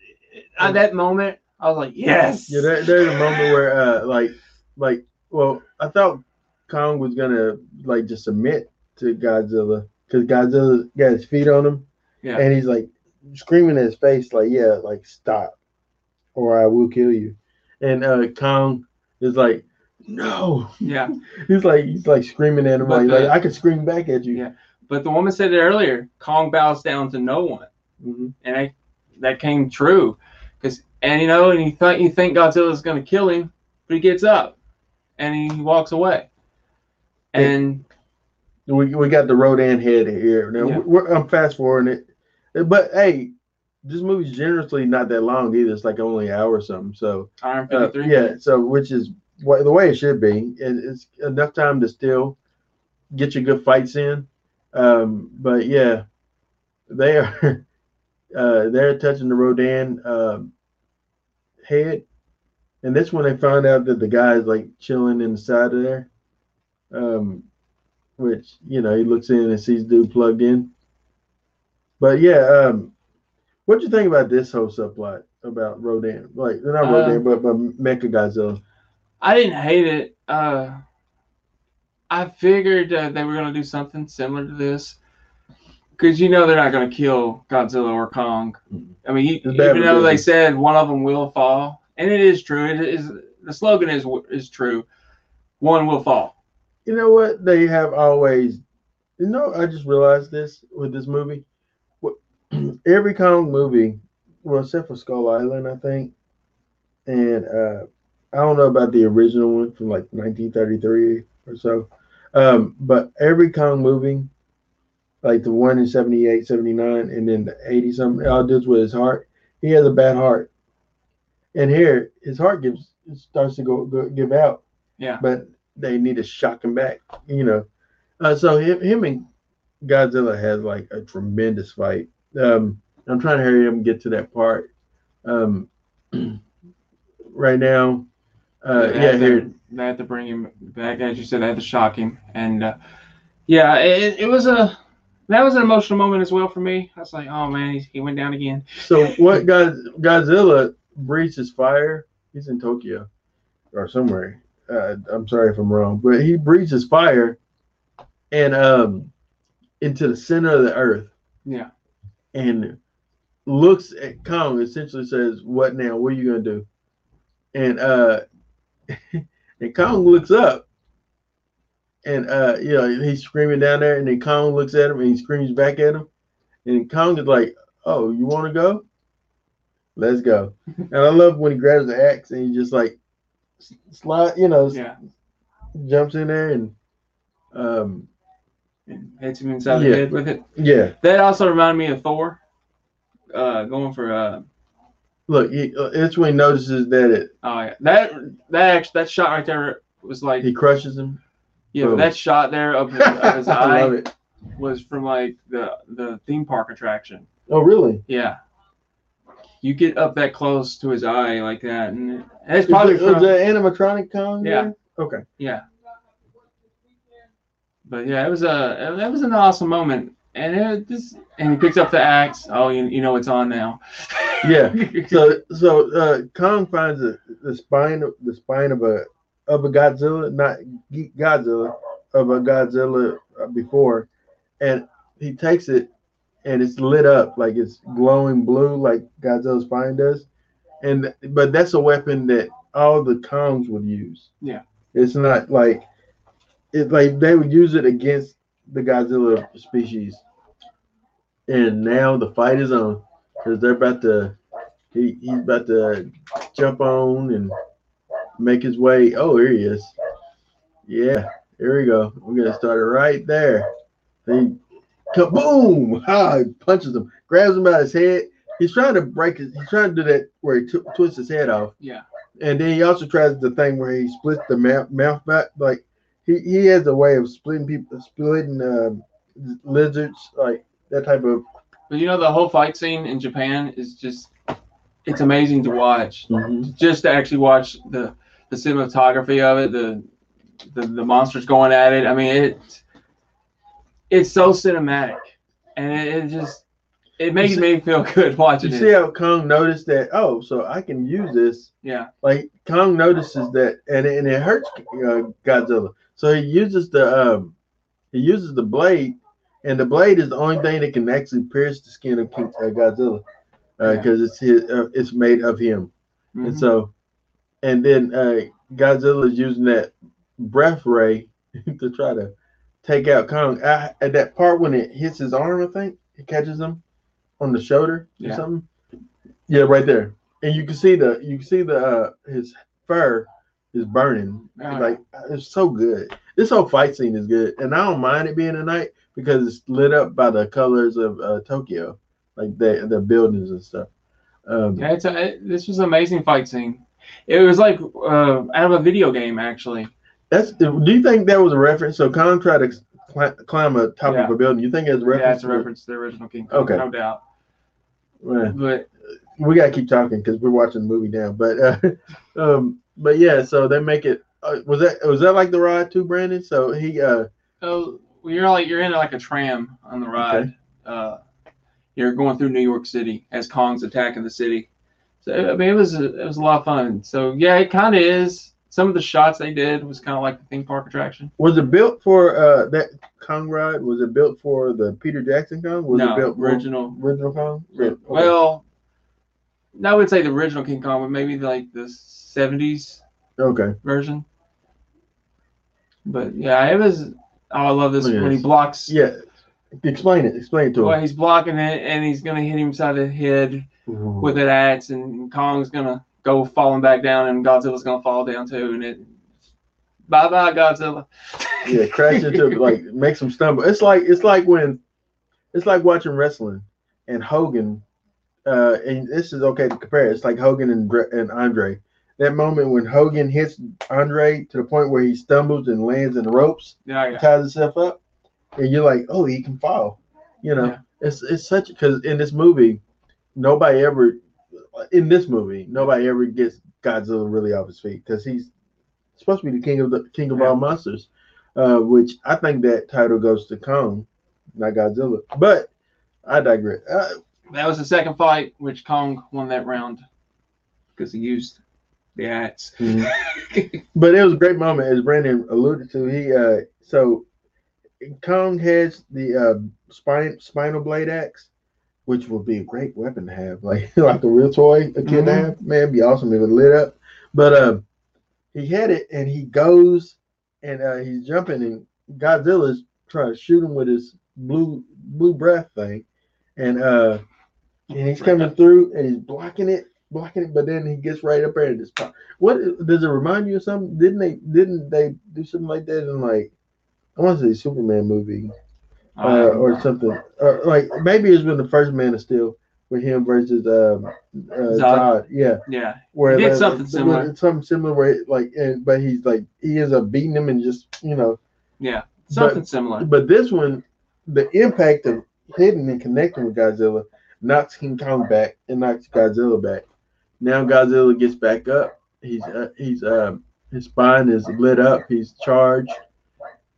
at that moment, I was like, yes. yeah. There, there's a moment where uh, like, like, well, I thought Kong was gonna like just submit to Godzilla because Godzilla got his feet on him. Yeah. and he's like screaming in his face, like, "Yeah, like stop, or I will kill you." And uh, Kong is like, "No." yeah. He's like, he's like screaming at him, But like, the- like, "I could scream back at you." Yeah. But the woman said it earlier. Kong bows down to no one. Mhm. and I, that came true. Cause and you know, and you think you think Godzilla's gonna kill him, but he gets up and he walks away. And We we got the Rodan head here. Now Yeah. we're, I'm fast forwarding it, but hey, this movie's generously not that long either. It's like only an hour or something. So Iron uh, 53. yeah, so which is what the way it should be. It, it's enough time to still get your good fights in. Um, but yeah, they are uh, they're touching the Rodan um, head, and this when they found out that the guy's like chilling inside of there. Um, which you know he looks in and sees dude plugged in. But yeah, um, what do you think about this whole subplot about Rodan? Like not Uh, Rodan, but but Mecha Godzilla. I didn't hate it. Uh, I figured uh, they were gonna do something similar to this. Because you know they're not going to kill Godzilla or Kong. I mean, you, even for though they said one of them will fall, and it is true. It is the slogan is is true. One will fall. You know what? They have always. You know, I just realized this with this movie. What every Kong movie, well, except for Skull Island, I think, and uh, I don't know about the original one from like 1933 or so, um, but every Kong movie, like the one in 78, 79, and then the 80 something, all deals with his heart. He has a bad heart, and here his heart gives it starts to go, go give out Yeah. but they need to shock him back, you know. Uh, so him, him and Godzilla has like a tremendous fight. Um, I'm trying to hurry up and get to that part. Um, right now, uh, Yeah, here they had to bring him back, as you said, they had to shock him, and uh, yeah, it, it was a that was an emotional moment as well for me. I was like, oh man, he, he went down again. So what God Godzilla breathes fire. He's in Tokyo or somewhere. Uh, I'm sorry if I'm wrong, but he breathes fire and um into the center of the earth Yeah, and looks at Kong essentially says, What now? What are you gonna do? And uh and Kong looks up and uh you know he's screaming down there and then Kong looks at him and he screams back at him and Kong is like, Oh, you wanna go? Let's go. and I love when he grabs the axe and he just like slide, you know, yeah, jumps in there and um and hits him inside Yeah. the head with it. yeah. That also reminded me of Thor, uh, going for uh, Look, he, uh, it's when he notices that it oh yeah, that that actually that shot right there was like he crushes him. Yeah, boom. that shot there of his, of his eye it. was from like the the theme park attraction. Oh, really? Yeah. You get up that close to his eye like that, and Is probably it- was from, the animatronic Kong? Yeah. there? Okay. yeah. But yeah, it was a that was an awesome moment, and it just and he picks up the axe. Oh, you, you know it's on now. Yeah. So so uh, Kong finds the, the spine the spine of a of a Godzilla, not Godzilla, of a Godzilla before, and he takes it and it's lit up like it's glowing blue like Godzilla's spine does, and but that's a weapon that all the Kongs would use. Yeah. It's not like it's like they would use it against the Godzilla species, and now the fight is on because they're about to he, he's about to jump on and make his way. Oh, here he is. Yeah, here we go. We're gonna start it right there. He kaboom! Ha! He punches him, grabs him by his head. He's trying to break his. He's trying to do that where he t- twists his head off, yeah, and then he also tries the thing where he splits the mouth mouth back. Like he, he has a way of splitting people, splitting um, lizards, like that type of. but you know the whole fight scene in Japan is just it's amazing to watch. Just to actually watch the the cinematography of it, the the, the monsters going at it. I mean, it it's so cinematic, and it, it just it makes see- me feel good watching You it. see how Kong noticed that? Oh, so I can use this. Yeah, Like Kong notices that, and it, and it hurts uh, Godzilla. So he uses the um, he uses the blade, and the blade is the only thing that can actually pierce the skin of King, uh, Godzilla, Yeah. because it's his, uh, it's made of him. And Mhm. so, and then uh, Godzilla is using that breath ray to try to take out Kong. I, at that part when it hits his arm, I think it catches him on the shoulder or Yeah. something. Yeah, right there, and you can see the you can see the uh, his fur is burning. Oh, like it's so good. This whole fight scene is good, and I don't mind it being at night because it's lit up by the colors of uh, Tokyo, like the the buildings and stuff. Um, yeah, it's a, it, this was an amazing fight scene. It was like uh, out of a video game, actually. That's. Do you think that was a reference? So Kong tried to climb, climb a top Yeah. of a building. You think it's a reference? Yeah, it's a to- reference to the original King Kong, Okay. no doubt. Well, But we gotta keep talking because we're watching the movie now. But uh, um, but yeah. So they make it. Uh, was that was that like the ride too, Brandon? So he uh well, you're like you're in like a tram on the ride. Uh, you're going through New York City as Kong's attacking the city. So I mean, it was a, it was a lot of fun. So yeah, it kind of is. Some of the shots they did was kind of like the theme park attraction. was it built for uh that Kong ride? Was it built for the Peter Jackson Kong? Was no, it built for original. original Kong? Yeah, okay. Well, I would say the original King Kong, but maybe like the '70s okay. version. But yeah, it was. Oh, I love this at when he blocks. Yeah. Explain it. Explain it to Well, him. he's blocking it, and he's gonna hit him side of the head with an axe, and Kong's gonna go falling back down, and Godzilla's gonna fall down too, and it. Bye bye, Godzilla. yeah, crash into like makes him stumble. It's like it's like when it's like watching wrestling and Hogan. Uh, and this is okay to compare. It's like Hogan and and Andre. That moment when Hogan hits Andre to the point where he stumbles and lands in the ropes, Yeah, yeah. ties himself up, and you're like, oh, he can fall. You know, Yeah. it's it's such because in this movie, nobody ever in this movie nobody ever gets Godzilla really off his feet because he's supposed to be the king of the king of Yeah. all monsters, uh, which I think that title goes to Kong, not Godzilla. But I digress. Uh, That was the second fight, which Kong won that round because he used the axe. but it was a great moment, as Brandon alluded to. He uh, so Kong has the uh, spine spinal blade axe, which would be a great weapon to have, like like a real toy a kid Mhm. have. Man, it'd be awesome if it lit up. But uh, he had it, and he goes and uh, he's jumping, and Godzilla's trying to shoot him with his blue blue breath thing, and uh, and he's coming through, and he's blocking it, blocking it, but then he gets right up there and just pop. What does it remind you of something? Didn't they didn't they do something like that in like I want to say Superman movie uh, or something, or like maybe it's been the first Man of Steel with him versus um, uh, Zod. Yeah, yeah, where He did like, something like, similar. something similar where like, and, but he's like he ends up beating him and just you know. yeah, something similar. But this one, the impact of hitting and connecting with Godzilla knocks King Kong back and knocks Godzilla back. Now Godzilla gets back up. He's uh, he's uh, his spine is lit up. He's charged.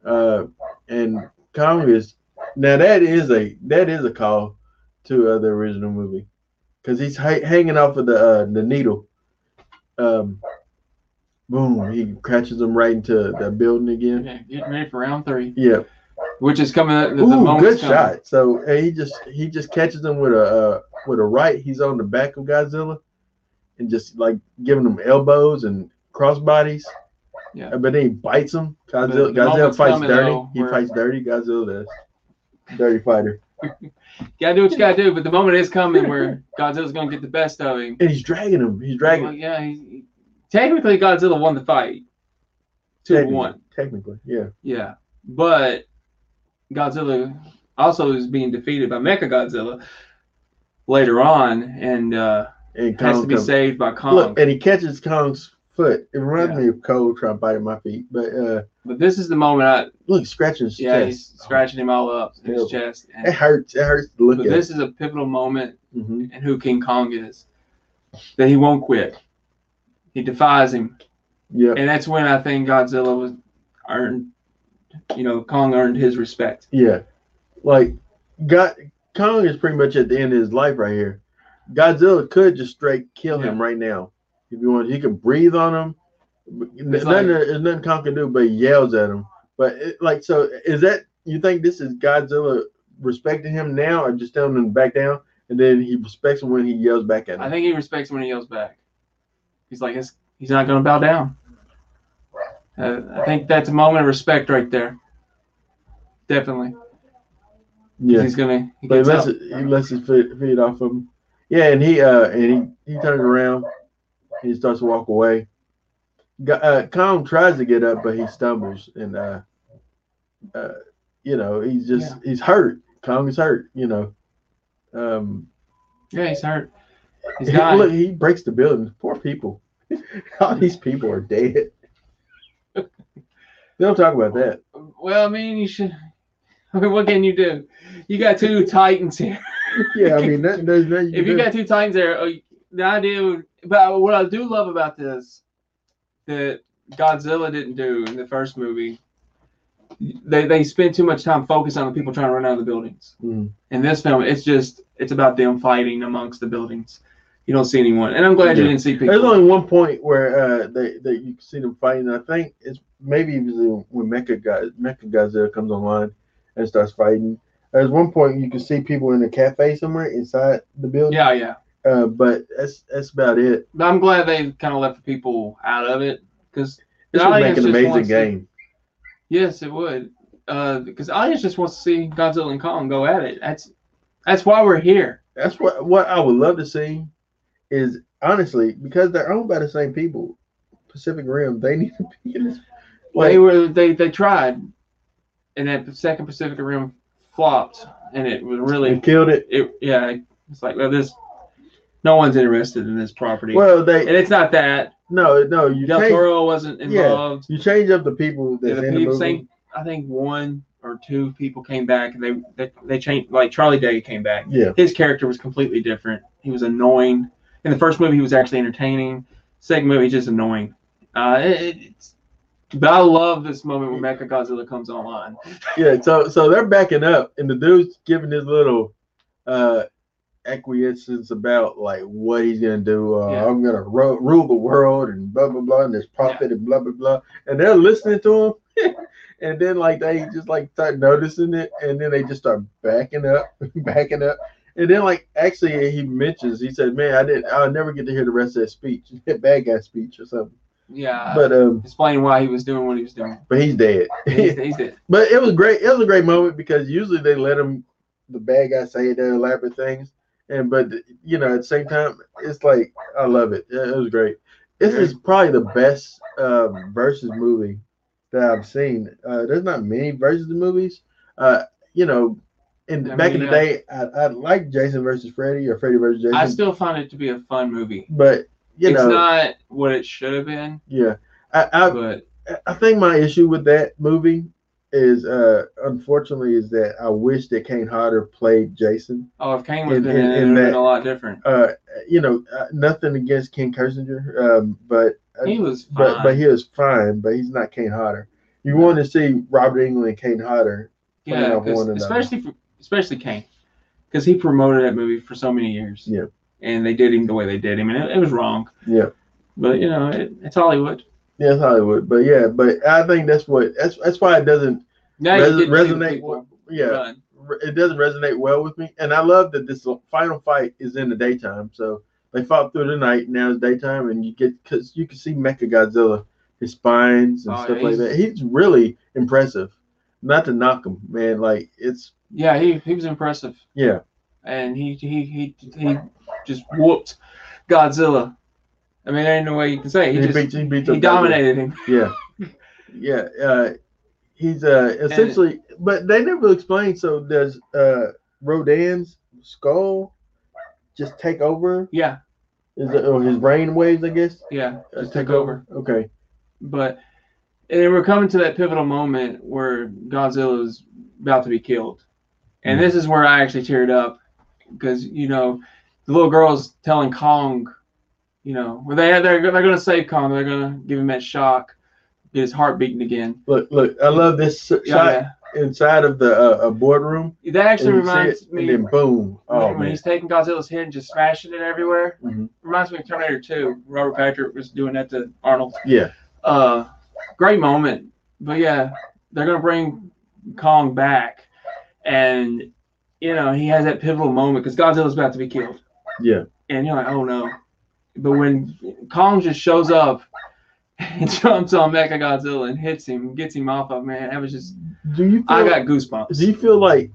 Uh, and Kong is now that is a that is a call to uh, the original movie because he's ha- hanging off of the uh, the needle. Um, boom! He catches him right into the building again. Getting ready for round three, Yeah. which is coming. The, the Ooh, moment's good shot. So he just he just catches him with a uh, with a right. He's on the back of Godzilla, and just like giving him elbows and crossbodies. Yeah. But then he bites him. Godzilla, Godzilla fights dirty. though, he fights dirty. Godzilla does. Dirty fighter. gotta do what you gotta do. But the moment is coming where Godzilla's gonna get the best of him. And he's dragging him. He's dragging. Well, yeah, he, technically Godzilla won the fight, two to Technically. one. Technically, yeah. Yeah, but Godzilla also is being defeated by Mechagodzilla later on, and uh, And has to be comes- saved by Kong. Look, and he catches Kong's foot. It reminds Yeah. me of Cole trying to bite my feet. But uh, but this is the moment I look, scratching his yeah chest. he's scratching him all up in his chest. It hurts. It hurts to look but at. this is a pivotal moment hmm in who King Kong is. That he won't quit. He defies him, Yeah. and that's when I think Godzilla was earned. You know, Kong earned his respect. Yeah, like God, Kong is pretty much at the end of his life right here. Godzilla could just straight kill him right now if you want. He can breathe on him. It's Nothing, like- there's nothing Kong can do, but he yells at him. But it, like, so is that you think this is Godzilla respecting him now, or just telling him to back down, and then he respects him when he yells back at him? I think he respects him when he yells back. He's like, he's, he's not going to bow down. Uh, I think that's a moment of respect right there. Definitely. yeah, He's gonna. He but lets it, he lets his feet, feet off him. Yeah, and he uh and he he turns around, he starts to walk away. Uh, Kong tries to get up, but he stumbles, and uh, uh, you know, he's just he's hurt. Kong is hurt. You know, um, Yeah, he's hurt. He's he, look, he breaks the building. Poor people. All these people are dead. they don't talk about that. Well, I mean, you should. I mean, what can you do? You got two titans here. Yeah, I mean, that, there's nothing if you do. got two titans there, uh, the idea. But what I do love about this that Godzilla didn't do in the first movie. They they spend too much time focused on the people trying to run out of the buildings. Mhm. In this film, it's just it's about them fighting amongst the buildings. You don't see anyone, and I'm glad you didn't see people. There's only one point where uh, they, they you see them fighting. I think it's maybe was when Mecha guy Mecha Godzilla comes online and starts fighting. There's one point you can see people in a cafe somewhere inside the building. yeah, yeah. Uh, but that's that's about it. But I'm glad they kind of left the people out of it because This would make an amazing wants to- game. yes, it would. Uh, because audience just wants to see Godzilla and Kong go at it. That's that's why we're here. That's what what I would love to see is honestly because they're owned by the same people. Pacific Rim, they need to be in this. Well they were they they tried, and that second Pacific Rim flopped, and it was really killed it. it. Yeah, it's like well, this. No one's interested in this property, Well, they and it's not that no no you Del change, Toro wasn't Yeah. involved. you change up the people Yeah, the in the movie. I think one or two people came back and they they, they changed. Like Charlie Day came back. Yeah. His character was completely different. He was annoying. In the first movie, he was actually entertaining. Second movie, just annoying. Uh, it, it's But I love this moment when Mecha Godzilla comes online. Yeah, so so they're backing up, and the dude's giving his little uh acquiescence about like what he's gonna do. Uh, Yeah. I'm gonna ru- rule the world and blah blah blah, and there's profit and blah blah blah, and they're listening to him. and then like they just like start noticing it, and then they just start backing up, backing up. And then like actually he mentions he said, "Man, I didn't. I'll never get to hear the rest of that speech, bad guy speech or something." Yeah. But um, explaining why he was doing what he was doing. but he's dead. He's, he's dead. But it was great. It was a great moment because usually they let him, the bad guy, say their elaborate things, and but you know at the same time it's like I love it. It was great. This is probably the best um, versus movie that I've seen. Uh, there's not many versus movies. Uh, you know, in I back mean, in the uh, day, I, I like Jason versus Freddy or Freddy versus Jason, I still find it to be a fun movie. but you it's know, not what it should have been, yeah. I, I but I think my issue with that movie is, uh, unfortunately, is that I wish that Kane Hodder played Jason. oh, if Kane was In- been in, in- it, in that- been a lot different. Uh, you know, uh, nothing against Ken Kirzinger, um, but He was fine. but but he was fine, but he's not Kane Hodder. You want to see Robert Englund and Kane Hodder. yeah, one especially for, especially Kane, because he promoted that movie for so many years. Yeah. And they did him the way they did him, and it, it was wrong. Yeah. But you know, it, it's Hollywood. Yeah, it's Hollywood, but yeah, but I think that's what that's that's why it doesn't res- you get to see the resonate. yeah, run. it doesn't resonate well with me. And I love that this final fight is in the daytime. So they fought through the night. Now it's daytime, and you get because you can see Mecha Godzilla, his spines and Oh, stuff like that. He's really impressive. Not to knock him, man. Like it's Yeah, he, he was impressive, yeah, and he he he he just whooped Godzilla. I mean, there ain't no way you can say it. he, he, just beat he beat he dominated him. Yeah, yeah. Uh, he's uh essentially, but they never explain. So does uh Rodan's skull just take over? Yeah, Is it or his brain waves? I guess. yeah, Uh, just took over. Okay. But and we're coming to that pivotal moment where Godzilla is about to be killed, and Mhm. this is where I actually teared up because you know the little girl's telling Kong, you know, they they're they're going to save Kong, they're going to give him that shock, get his heart beating again. Look, look. I love this shot Yeah, inside of the uh, a boardroom. that actually and you see reminds it, me And then boom. Oh when man. he's taking Godzilla's head and just smashing it everywhere. Mhm. Reminds me of Terminator 2. Robert Patrick was doing that to Arnold. Yeah. Uh, great moment. But yeah, they're gonna bring Kong back, and you know he has that pivotal moment because Godzilla's about to be killed, Yeah. and you're like, oh no. But when Kong just shows up and jumps on Mecha Godzilla and hits him, gets him off of man, that was just Do you? Feel, I got goosebumps. Do you feel like,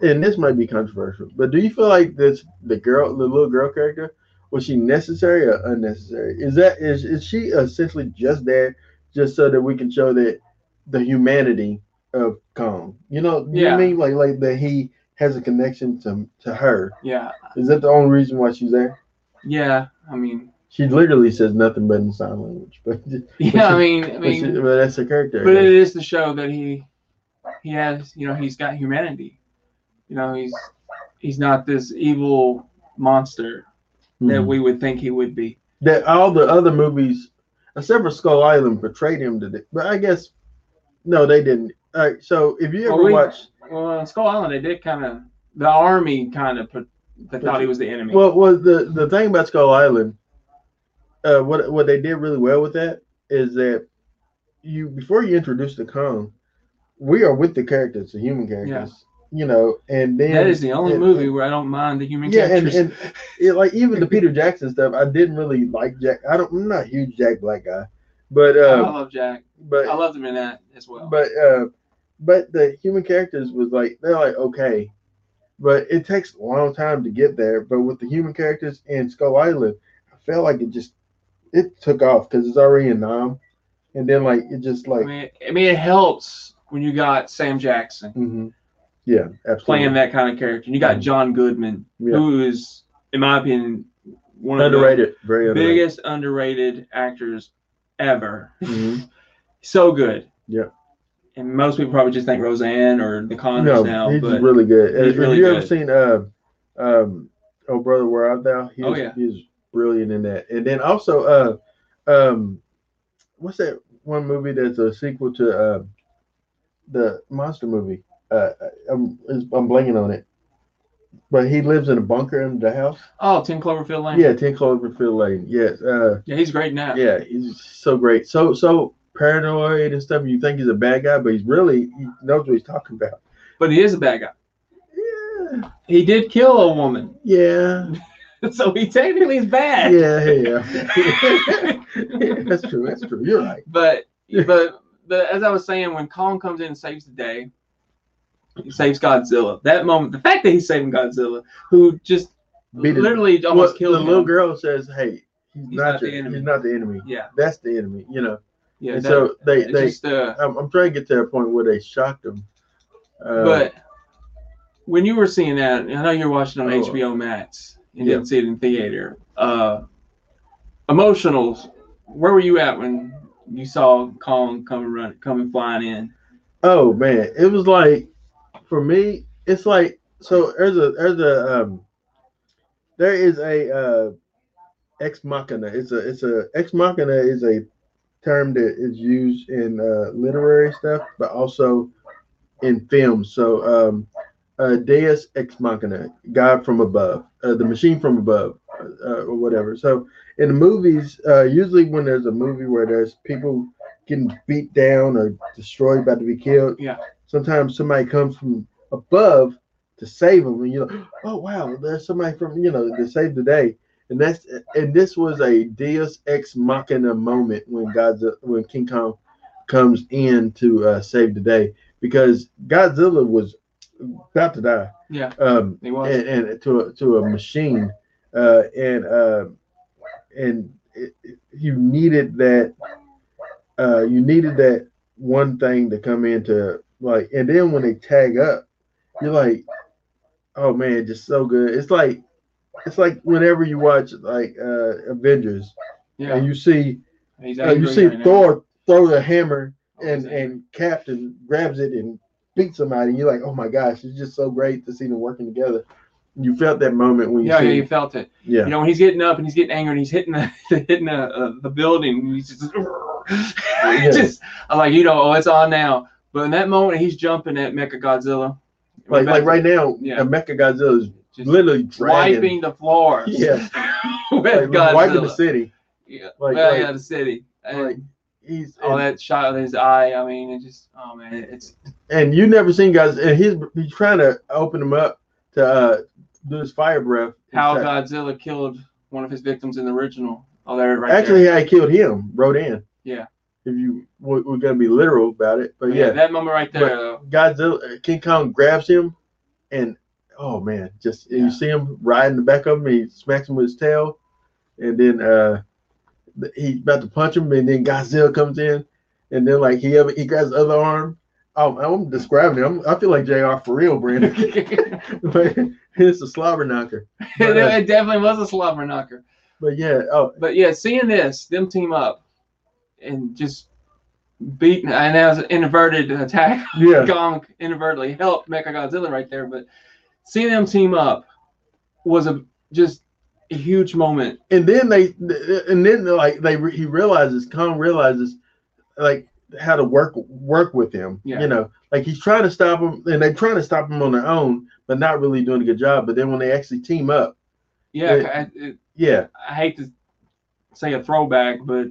and this might be controversial, but do you feel like this the girl, the little girl character, was she necessary or unnecessary? Is that is is she essentially just there just so that we can show that the humanity of Kong? You know, you know I mean? Like like that he has a connection to to her. yeah, Is that the only reason why she's there? Yeah. I mean, She literally says nothing but in sign language, but, yeah. I mean, I but, she, but that's the character. but it is to show that he he has you know he's got humanity you know he's he's not this evil monster that Mhm. we would think he would be that all the other movies, except for Skull Island, portrayed him to. the- But I guess no, they didn't. All right, so if you ever Well, we- watch, well on skull island they did kind of the army kind of put they thought he was the enemy well, was the the thing about Skull Island, uh, what what they did really well with that is that you before you introduce the Kong, we are with the characters, the human characters, you know, and then that is the only and- movie where i don't mind the human Yeah, and, characters and it, like even the Peter Jackson stuff, I didn't really like Jack. I don't. I'm not a huge Jack Black guy, but i uh, love jack but i loved him in that as well but uh but the human characters was like they're like okay but it takes a long time to get there but with the human characters in skull island i felt like it just it took off because it's already in nam and then like it just I like mean, I mean it helps when you got sam jackson mhm. yeah absolutely playing that kind of character and you got Mhm. john goodman Yeah. who is in my opinion one of the underrated very underrated biggest underrated actors ever. Mhm. So good. Yeah. And most people probably just think Roseanne or The Conjuring no now, he's but really good he's if really you ever seen uh um oh brother where art thou he Oh, yeah. he was brilliant in that and then also uh um what's that one movie that's a sequel to uh, the monster movie. Uh, I'm I'm blanking on it, but he lives in a bunker in the house. Oh, 10 Cloverfield Lane. Yeah, Ten Cloverfield Lane. Yes. Uh, Yeah, he's great now. yeah, he's so great. So so paranoid and stuff. And You think he's a bad guy, but he's really he knows what he's talking about. But he is a bad guy. Yeah. He did kill a woman. Yeah. So he technically is bad. Yeah. Yeah. yeah. That's true. That's true. You're right. But but the, as I was saying, when Kong comes in and saves the day, he saves Godzilla. That moment, the fact that he's saving Godzilla, who just Beat it. literally almost Well, killed the him. little girl says, "Hey, he's, He's not, not the enemy." he's not the enemy. Yeah, That's the enemy." You know. Yeah. and that- so they they. just, uh, I'm, I'm trying to get to a point where they shocked them. Uh, but when you were seeing that, I know you're watching on Oh. HBO Max. You Yeah. didn't see it in theater. Uh, emotionals. Where were you at when you saw Kong coming run coming flying in? Oh man, it was like for me, it's like so there's a there's a um there is a uh ex machina. It's a it's a ex machina is a term that is used in uh literary stuff, but also in films. So um uh Deus ex machina, God from above, uh, the machine from above, uh, or whatever. So in the movies, uh usually when there's a movie where there's people getting beat down or destroyed, about to be killed. Yeah. Sometimes somebody comes from above to save them, and you're like, oh wow, there's somebody from you know to save the day. And that's and this was a Deus ex machina moment when Godzilla when King Kong comes in to uh, save the day because Godzilla was about to die. Yeah, Um, he was. and, and to a, to a machine, uh, and uh, and it, it- you needed that, uh, you needed that one thing to come into like, and then when they tag up, you're like, oh man, just so good. It's like, it's like whenever you watch like uh, Avengers yeah, and you see uh, you see right now. Thor throw the hammer and and Captain grabs it and beats somebody. And you're like, oh my gosh, it's just so great to see them working together. You felt that moment when you yeah, yeah, you felt it. yeah, You know, when he's getting up and he's getting angry and he's hitting the hitting the, uh, the building, and he's just, just I'm like, you know, oh, it's on now. But in that moment, he's jumping at Mecha Godzilla. like like right now, Yeah. yeah. Mecha Godzilla is just literally dragging, wiping the floor. Yeah. with like, Godzilla. wiping the city. Yeah, like- well, like- yeah, the city. And Like he's all and, that shot of his eye. I mean, it just, oh man, it's and you never seen guys, and he's he's trying to open him up to uh do his fire breath. how Godzilla killed one of his victims in the original. Oh, there, right Actually, there. I killed him. Rodan. Yeah. If you we're, we're gonna be literal about it, but yeah, yeah, that moment right there. Godzilla, uh, King Kong grabs him, and oh man, just Yeah. you see him riding the back of him. He smacks him with his tail, and then uh, he's about to punch him, and then Godzilla comes in, and then like he he grabs the other arm. Oh, I'm describing it. I'm, I feel like J.R. for real, Brandon. but it's a slobber knocker. it, it definitely was a slobber knocker. But yeah, oh But yeah, seeing this, them team up and just beating, and that was an inverted attack. yeah, Kong inadvertently helped Mechagodzilla right there, but seeing them team up was a just a huge moment. and then they and then like they he realizes Kong realizes like how to work work with him. Yeah. You know, like he's trying to stop him, and they're trying to stop him on their own, but not really doing a good job. But then when they actually team up, Yeah, Yeah. I, it, yeah, I hate to say a throwback, but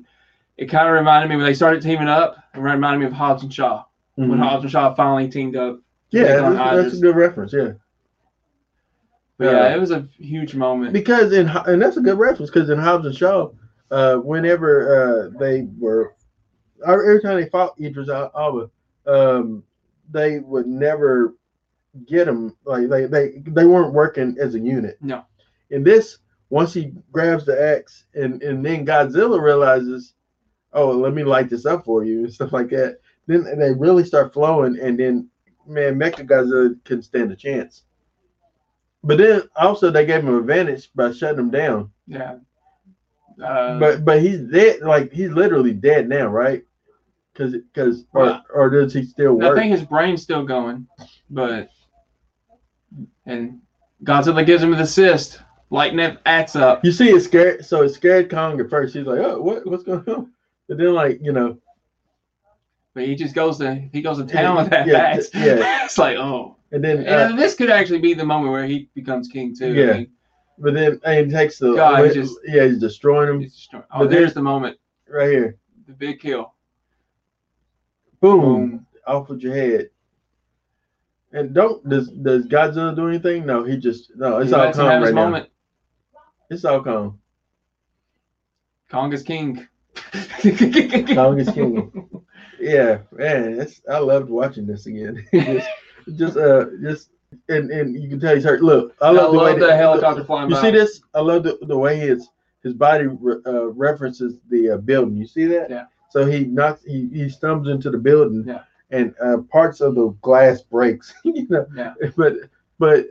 it kind of reminded me when they started teaming up. It reminded me of Hobbs and Shaw when Mhm. Hobbs and Shaw finally teamed up. yeah, that's, that's a good reference. Yeah, But yeah, it was a huge moment. because in and that's a good reference because in Hobbs and Shaw, uh, whenever uh, they were every time they fought Idris Al- Alba, um, they would never get him like they they they weren't working as a unit. No. In this, once he grabs the axe and and then Godzilla realizes, oh, let me light this up for you and stuff like that. Then they really start flowing, and then man, Mecha Godzilla couldn't stand a chance. But then also they gave him advantage by shutting him down. Yeah. Uh, but but he's dead. Like he's literally dead now, right? Because because Well, or, or does he still work? I think his brain's still going, but and Godzilla gives him the assist, lighting that axe up. you see, it scared. So it scared Kong at first. He's like, oh, what what's going on? But then like you know, But he just goes to he goes to town with that Yeah, axe. yeah. it's like oh, And then, and uh, this could actually be the moment where he becomes king too. Yeah. I mean, but then and he takes the God, he just- yeah, he's destroying him he's just- oh, But then- there's the moment, right here. the big kill. Boom, Boom. off with your head. And don't does does Godzilla do anything? No, he just no. It's He all calm right now. moment. It's all calm. Kong is king. Kong is king. Yeah, man, it's I loved watching this again. just, uh, just and and you can tell he's hurt. Look, I I love, love, the way the helicopter flying You by. see this? I love the, the way his his body re- uh, references the uh, building. You see that? Yeah. So he knocks, he, he stumbles into the building, Yeah. and uh, parts of the glass breaks. you know, Yeah. but but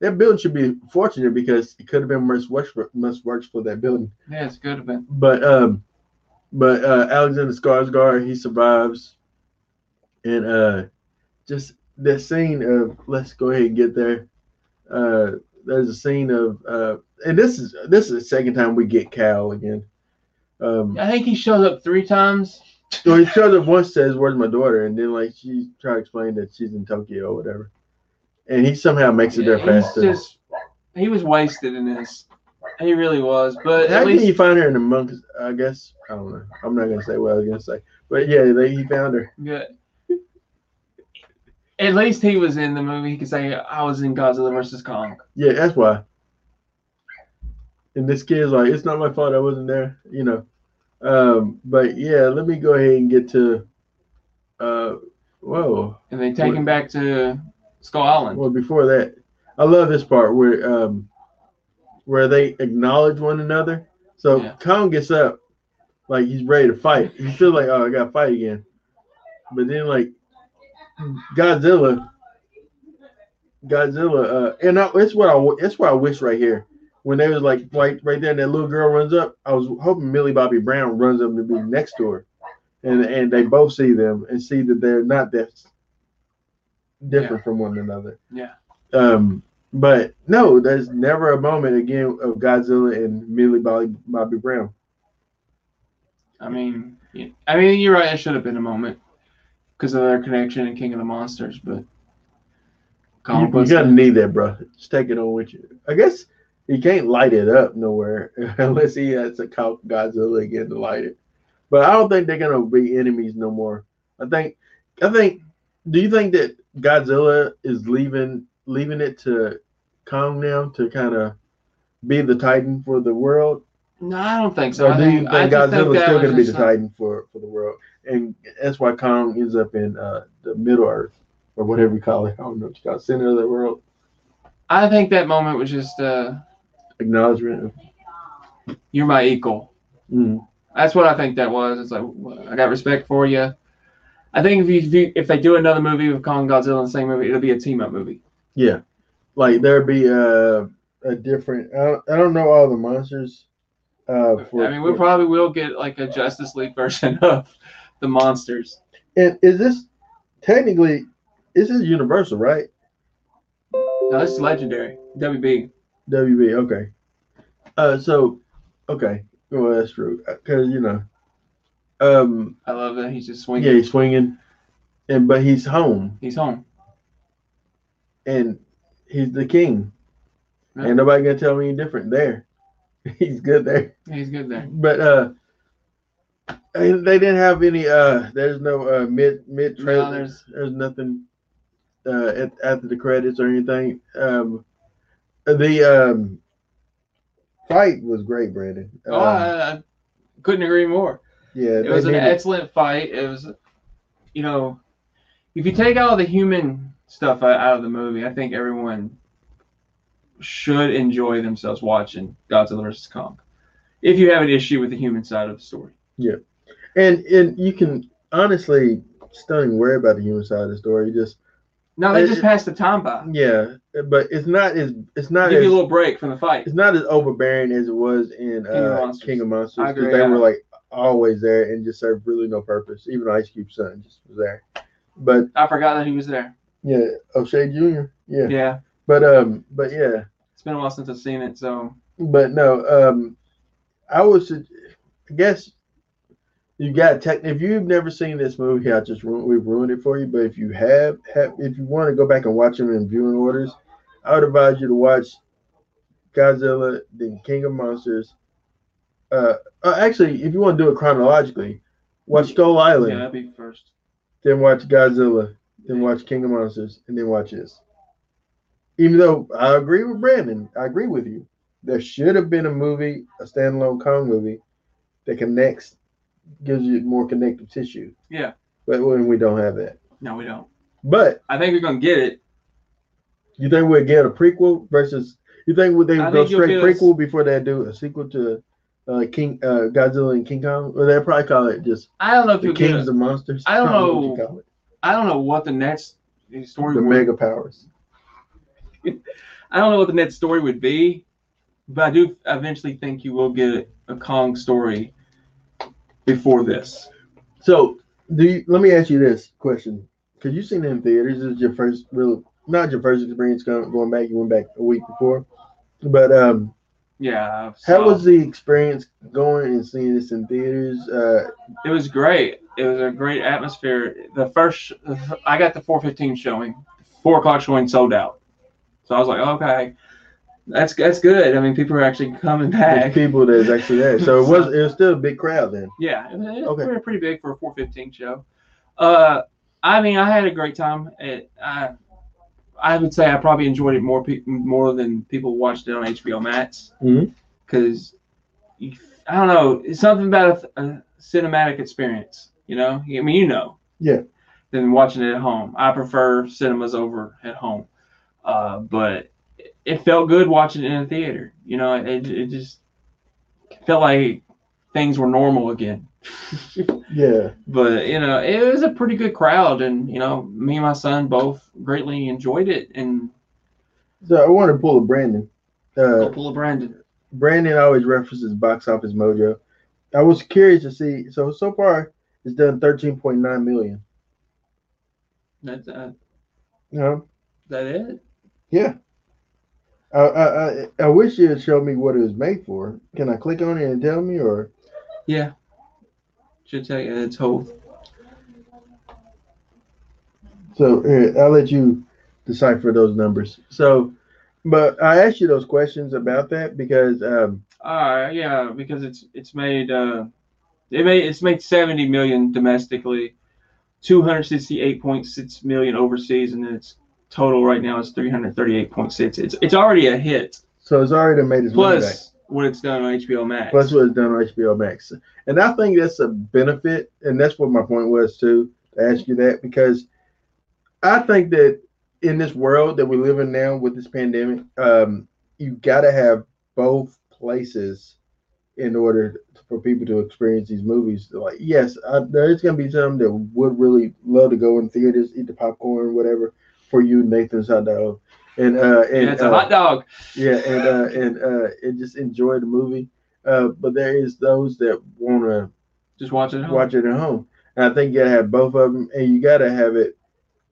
that building should be fortunate because it could have been much worse for, much worse for that building. Yeah, it's good have been. But um, but uh, Alexander Skarsgård he survives, and uh, just that scene of let's go ahead and get there. Uh, there's a scene of uh, and this is this is the second time we get Cal again. Um, I think he shows up three times. so he shows up once, says, "Where's my daughter?" and then like she try to explain that she's in Tokyo or whatever, and he somehow makes it there Yeah, he's faster. just he was wasted in this. He really was. But How can least you find her in the monks? I guess I don't know. I'm not gonna say what I was gonna say, but yeah, they, he found her. good. At least he was in the movie. He could say I was in Godzilla versus Kong. Yeah, that's why. And this kid's like, it's not my fault I wasn't there, you know. Um, but yeah, let me go ahead and get to uh whoa. And they take him back to Skull Island. Well before that, I love this part where um where they acknowledge one another. So Yeah. Kong gets up like he's ready to fight. He feels like, oh I gotta fight again. But then like Godzilla Godzilla, uh, and I, it's what I it's what I wish right here. When they was like right right there, and that little girl runs up. I was hoping Millie Bobby Brown runs up to be next to her, and and they both see them and see that they're not that different from one another. Yeah. Um, but no, there's never a moment again of Godzilla and Millie Bobby Bobby Brown. I mean. I mean, you're right. It should have been a moment because of their connection in King of the Monsters, but You, Kong you gotta need that, bro. Just take it on with you. I guess he can't light it up nowhere unless he has to call Godzilla again to light it. But I don't think they're gonna be enemies no more. I think, I think. Do you think that Godzilla is leaving leaving it to Kong now to kind of be the Titan for the world, No, I don't think so. or do you think, I think Godzilla's still gonna be the Titan for for the world, and that's why Kong ends up in uh, the Middle Earth or whatever you call it. I don't know what you call it, center of the world. I think that moment was just uh, Acknowledgement. Of, you're my equal. mm. That's what I think that was. It's like I got respect for you. I think if you, if you if they do another movie with Kong Godzilla in the same movie, it'll be a team up movie. Yeah, like there'd be a a different. I don't, I don't know all the monsters. Uh, for, I mean, we for- probably will get like a Justice League version of the monsters. and is this technically this is Universal, right? No, this is legendary. WB. WB. Okay. Uh, so okay, well that's true because you know, um, I love that he's just swinging. yeah, he's swinging, and but he's home He's home. and he's the king. Yeah. Ain't nobody gonna tell me any different there. He's good there. He's good there. but uh and they didn't have any uh there's no uh mid mid No, there's- there's, nothing uh at, after the credits or anything um the um fight was great brandon uh, Oh, I, I couldn't agree more. yeah It was an did it. excellent fight. It was, you know, if you take all the human stuff out out of the movie, I think everyone should enjoy themselves watching Godzilla vs Kong. If you have an issue with the human side of the story, and and you can honestly just don't even worry about the human side of the story just no, they It- just passed the time by. yeah but it's not as it's not Give as you a little break from the fight. it's not as overbearing as it was in King of uh, Monsters. King of Monsters I because they yeah. were like always there and just served really no purpose. Even Ice Cube's son just was there. But I forgot that he was there. yeah, O'Shea Jr. Yeah. Yeah, But um, but yeah, it's been a while since I've seen it, so but no, um, I was, I guess, you got tech. If you've never seen this movie, I just ru- we've ruined it for you. But if you have, have if you want to go back and watch them in viewing orders, I would advise you to watch Godzilla, then King of Monsters. Uh, uh, actually, if you want to do it chronologically, watch Skull Yeah, Island, that'd be first. then watch Godzilla, then watch King of Monsters, and then watch this. Even though I agree with Brandon, I agree with you. There should have been a movie, a standalone Kong movie, that connects, gives you more connective tissue. Yeah. But when we don't have that. No, we don't. But I think we're gonna get it. you think we'll get a prequel versus? You think would they I go straight prequel before they do a sequel to uh, King uh, Godzilla and King Kong, or they probably call it just I don't know if the. Kings of Monsters? I don't what you know. call it. I don't know what the next story. The would, mega powers. I don't know what the next story would be, but I do eventually think you will get a Kong story before this. So, do you, let me ask you this question: Because you've seen it in theaters, this is your first real, not your first experience going, going back. You went back a week before, but um, Yeah. I've how was the experience going and seeing this in theaters? Uh, It was great. It was a great atmosphere. The first, I got the 4:15 showing. Four o'clock showing sold out. So I was like, okay, that's that's good. I mean, people are actually coming there's back. people that's actually there, so it was it was still a big crowd then. Yeah, it was, it Okay. pretty, pretty big for a 4:15 show. Uh, I mean, I had a great time. It, I, I would say I probably enjoyed it more pe- more than people watched it on HBO Max because I don't know, it's something about a, a cinematic experience. You know, I mean, you know, Yeah. Than watching it at home. I prefer cinemas over at home, uh, but it- felt good watching it in a theater. You know, it, it just felt like things were normal again. Yeah, but you know, it was a pretty good crowd, and you know, me and my son both greatly enjoyed it. And so I want to pull a Brandon. Uh, pull a Brandon. Brandon always references Box Office Mojo. I was curious to see. So so far, it's done thirteen point nine million. That's uh, You know, that it. Yeah. I, I I wish you had showed me what it was made for. Can I click on it and tell me, or Yeah. Should tell you it's whole. so? Here, I'll let you decipher those numbers. So, but I asked you those questions about that because um, Uh, yeah, because it's it's made uh, it made it's made seventy million domestically, two hundred sixty eight point six million overseas, and its total right now is three hundred thirty eight point six. It's it's already a hit. so it's already made its money back. Plus what it's done on HBO Max. Plus what it's done on HBO Max, and I think that's a benefit, and that's what my point was too to ask you that because I think that in this world that we live in now with this pandemic, um, you got to have both places in order for people to experience these movies. Like, yes, I, there's gonna be some that would really love to go in theaters, eat the popcorn, whatever. For you, Nathan's hot dog, and uh, and yeah, it's a uh, hot dog. yeah, and uh, and uh, and just enjoy the movie. Uh, but there is those that want to Just watch it. At home. watch it at home, and I think you gotta have both of them, and you gotta have it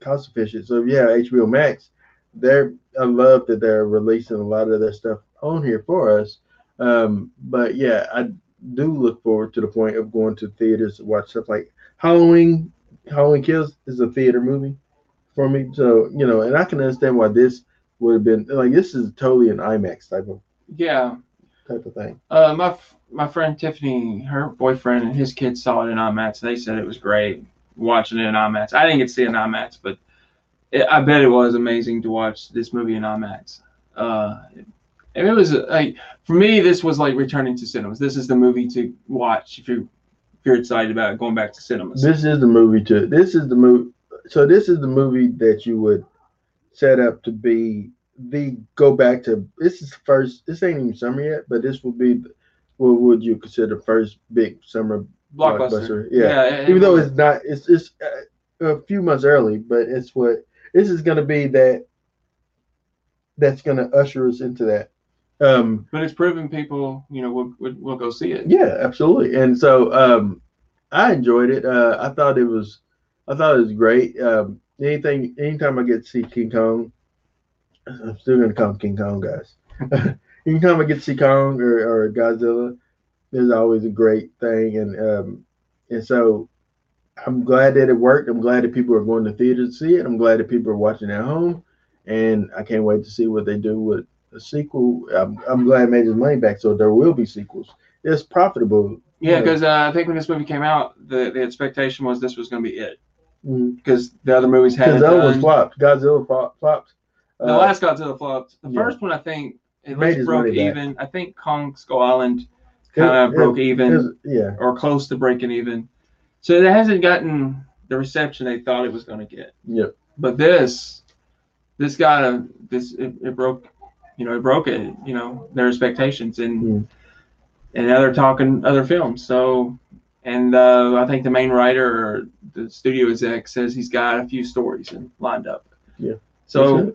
cost efficient. So if you have HBO Max, they're I love that they're releasing a lot of their stuff on here for us. Um, but yeah, I do look forward to the point of going to theaters to watch stuff like Halloween. Halloween Kills is a theater movie for me, so you know, and I can understand why this would have been like this is totally an IMAX type of Yeah. type of thing. Uh, my f- my friend Tiffany, her boyfriend and his kids saw it in IMAX. They said it was great watching it in IMAX. I didn't get to see it in IMAX, but it, I bet it was amazing to watch this movie in IMAX. Uh, and it was like for me, this was like returning to cinemas. This is the movie to watch if you if you're excited about going back to cinemas. This is the movie to. This is the movie. So this is the movie that you would set up to be the go back to. This is first. This ain't even summer yet, but this will be. What would you consider first big summer Blockbuster. Yeah. and- even though it's not it's it's uh, a few months early but it's what this is going to be that that's going to usher us into that um but it's proven people, you know, will will, will go see it. yeah absolutely and so um i enjoyed it uh i thought it was i thought it was great um anything anytime i get to see king kong i'm still going to call him king kong guys anytime i get to see kong or, or godzilla there's always a great thing and um and so I'm glad that it worked. I'm glad that people are going to theater to see it. I'm glad that people are watching at home, and I can't wait to see what they do with a sequel. I'm, I'm glad it made his money back, so there will be sequels. It's profitable. Yeah, because uh, I think when this movie came out, the, the expectation was this was going to be it. Because the other movies Because hadn't the other one flopped. Godzilla flop, flopped. The Uh, last Godzilla flopped. The yeah. first one, I think, it least broke money back. even. I think Kong Skull Island kind of broke it even was- yeah, or close to breaking even. So it hasn't gotten the reception they thought it was going to get. yep. But this, this got a this it, it broke, you know, it broke it, you know, their expectations, and Mm. and now they're talking other films. So, and uh, I think the main writer or the studio exec says he's got a few stories in, lined up. Yeah. So.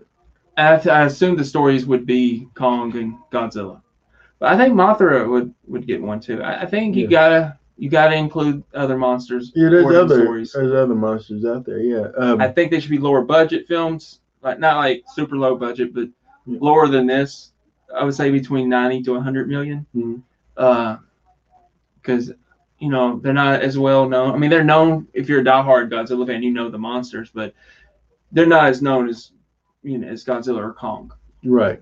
I, I assume the stories would be Kong and Godzilla, but I think Mothra would would get one too. I, I think you Yeah. gotta you gotta include other monsters. yeah, there's other stories. there's other monsters out there. Yeah, um, I think they should be lower budget films, like not like super low budget, but Yeah. lower than this. I would say between ninety to hundred million. Mhm. Uh, because you know they're not as well known. I mean, they're known if you're a diehard Godzilla fan, you know the monsters, but they're not as known as you know as Godzilla or Kong. right.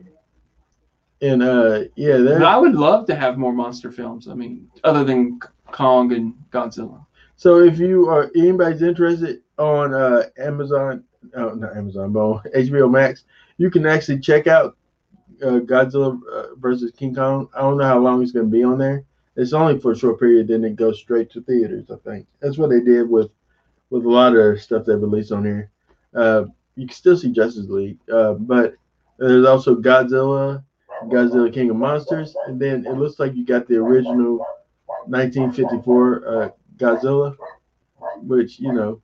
And uh, yeah, But that, I would love to have more monster films. I mean, other than Kong and Godzilla. so if you are anybody's interested on uh Amazon, oh not Amazon, but HBO Max, you can actually check out uh, Godzilla uh, versus King Kong. I don't know how long it's going to be on there. It's only for a short period, then it goes straight to theaters. I think that's what they did with with a lot of stuff they released on here. Uh, you can still see Justice League, uh, but there's also Godzilla, Godzilla King of Monsters, and then it looks like you got the original 1954 uh, Godzilla, which you know,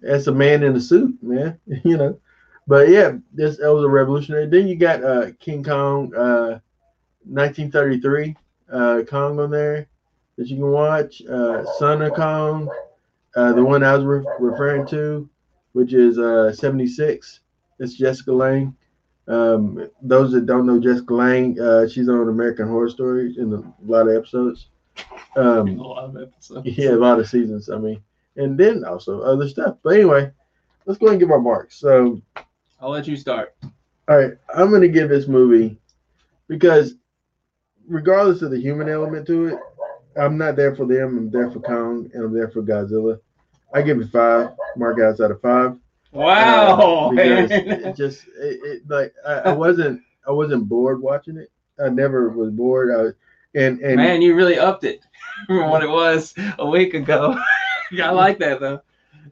that's a man in a suit, man. you know, but yeah, this that was a revolutionary. Then you got uh, King Kong, uh, 1933 uh, Kong on there that you can watch. Uh, Son of Kong, uh, the one I was re- referring to, which is uh, 76. It's Jessica Lange. Um, those that don't know Jessica Lange, uh, she's on American Horror Story in a lot of episodes. Um, A lot of episodes. yeah, a lot of seasons. I mean, and then also other stuff. But anyway, let's go ahead and give our marks. So, I'll let you start. all right, I'm going to give this movie because, regardless of the human element to it, I'm not there for them. I'm there for Kong, and I'm there for Godzilla. I give it five. Mark outs out of five. Wow, Uh, it just it, it like I, I wasn't I wasn't bored watching it. I never was bored. I was, and and Man, you really upped it from what it was a week ago. I like that though.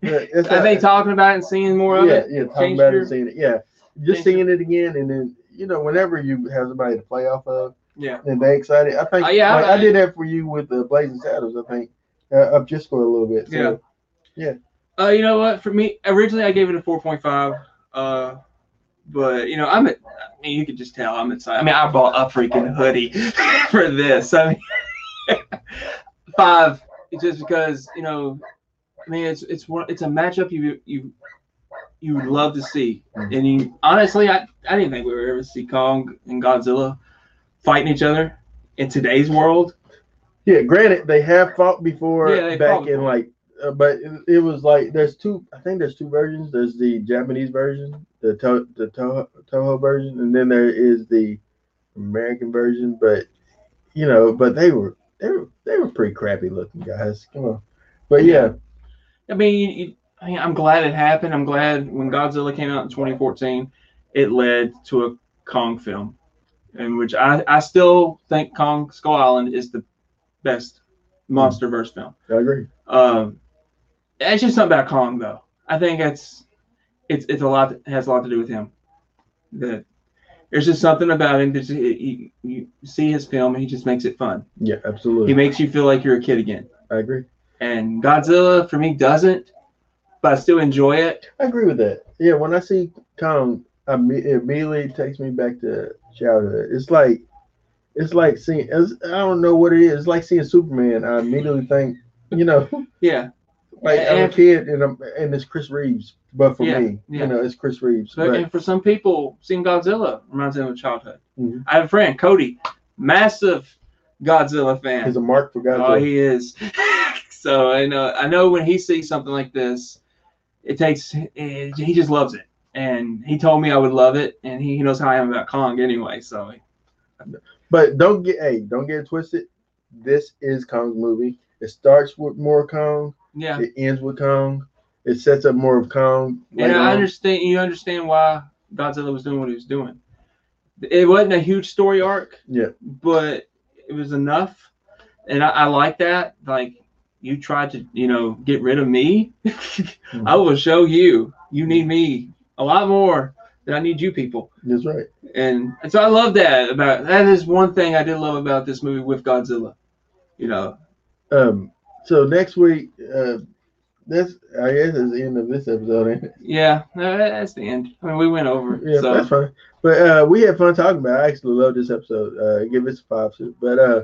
yeah, not- think talking about it and seeing more of yeah, it. yeah, talking about your- it, seeing it, yeah, just seeing it again, and then you know, whenever you have somebody to play off of, Yeah. and they excited, I think, Uh, yeah, like, I- I, did that for you with the Blazing Saddles. I think uh, up just for a little bit. So, yeah. Uh, you know what? For me, originally I gave it a 4.5. Uh, but you know, I'm at. I mean, you could just tell I'm excited. I mean, I bought a freaking hoodie for this. I mean, five. Just because you know, I mean, it's it's one. It's a matchup you you you would love to see. And you, honestly, I I didn't think we would ever see Kong and Godzilla fighting each other in today's world. yeah. Granted, they have fought before Yeah, back in like, uh, but it, it was like there's two. I think there's two versions. There's the Japanese version, the to, the Toho, Toho version, and then there is the American version. But you know, but they were they were they were pretty crappy looking guys. Come on, but yeah, I mean, you, I mean, I'm glad it happened. I'm glad when Godzilla came out in 2014, it led to a Kong film, in which I, I still think Kong Skull Island is the best monster verse film. I agree. Um, it's just something about Kong though. I think it's it's it's a lot it has a lot to do with him. That there's just something about him that you, you see his film and he just makes it fun. Yeah, absolutely. He makes you feel like you're a kid again. I agree. And Godzilla for me doesn't, but I still enjoy it. I agree with that. Yeah, when I see Kong, I it immediately takes me back to childhood. It's like, it's like seeing. It's, I don't know what it is. It's like seeing Superman. I immediately think, you know, Yeah. like I'm a kid and I'm, and it's Chris Reeves. But for Yeah, me, yeah. you know, it's Chris Reeves. But, But, and for some people, seeing Godzilla reminds them of childhood. Mhm. I have a friend, Cody, massive Godzilla fan. he's a mark for Godzilla. Oh, Godzilla. he is. so I know I know when he sees something like this, it takes eh, he just loves it, and he told me I would love it, and he, he knows how I am about Kong anyway. So But don't get hey, don't get it twisted. This is Kong's movie. It starts with more Kong. yeah, It ends with Kong. It sets up more of Kong. and I understand you understand why Godzilla was doing what he was doing. It wasn't a huge story arc, Yeah. but it was enough, and I, I like that. Like you tried to, you know, get rid of me. I mm-hmm. will show you. You need me a lot more than I need you people. That's right. And, and so I love that about that is one thing I did love about this movie with Godzilla. You know, Um. So next week, uh, that's I guess is the end of this episode. Ain't it? yeah, no, that's the end. I mean, we went over. Yeah, so that's fine. But uh, we had fun talking about. It. I actually love this episode. Uh, give this a five. But uh,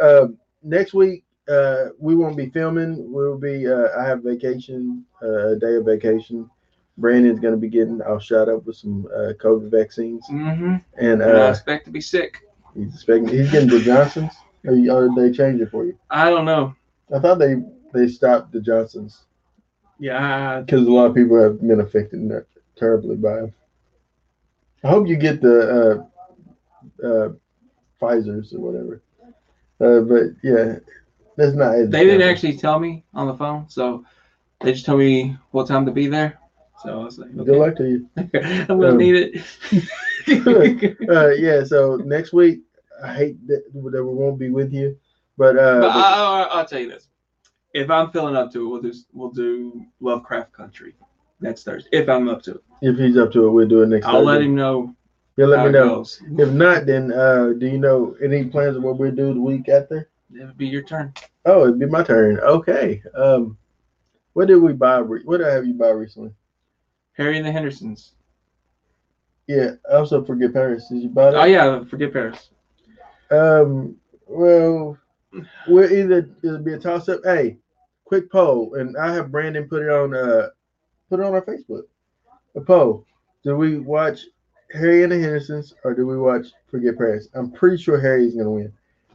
uh, next week uh, we won't be filming. We'll be. Uh, I have vacation. Uh, a day of vacation. Brandon's gonna be getting. I'll shot up with some uh, COVID vaccines, hmm and And I uh, expect to be sick. he's expecting. He's getting the Johnsons. Or, they changed it for you? I don't know. I thought they they stopped the Johnsons Yeah, because a lot of people have been affected terribly by them. I hope you get the uh, uh, Pfizer's or whatever. Uh, but yeah, that's not. They didn't actually tell me on the phone, so they just told me what time to be there. So I was like, Good luck to you. I'm gonna Um, need it. Uh, yeah. So next week, I hate that, that we won't be with you, but uh, But I, I, I'll tell you this: if I'm feeling up to it, we'll do we'll do Lovecraft Country. next Thursday. If I'm up to it, if he's up to it, we'll do it next. I'll let him know. He'll let me know. goes. If not, then uh, do you know any plans of what we'll do the week after? It would be your turn. Oh, it'd be my turn. Okay. Um, what did we buy? Re- what did I have you buy recently? Harry and the Hendersons. Yeah. I also forget Paris. Did you buy that? Oh yeah, forget Paris. Um. Well, we'll either it'll be a toss up. Hey, quick poll, and I have Brandon put it on. Uh, put it on our Facebook. A poll. Do we watch Harry and the Hendersons or do we watch Forget Paris? I'm pretty sure Harry is gonna win,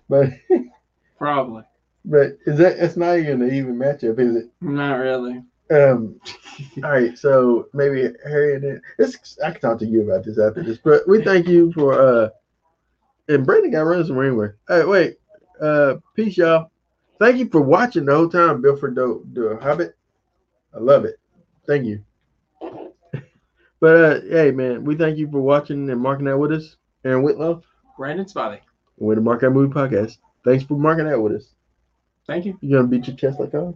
but Probably but is that? It's not even an even matchup, is it? not really. Um. all right. So maybe Harry and then this. I can talk to you about this after this, but we thank you for. uh And Brandon got running some. All right. Wait. Uh. Peace, y'all. Thank you for watching the whole time, Bill for the the Hobbit. I love it. Thank you. But uh, hey, man, we thank you for watching and marking out with us. Aaron Whitlow, Brandon Spotty. we're the Mark Out Movie Podcast. Thanks for marking out with us. Thank you. You gonna beat your chest like that?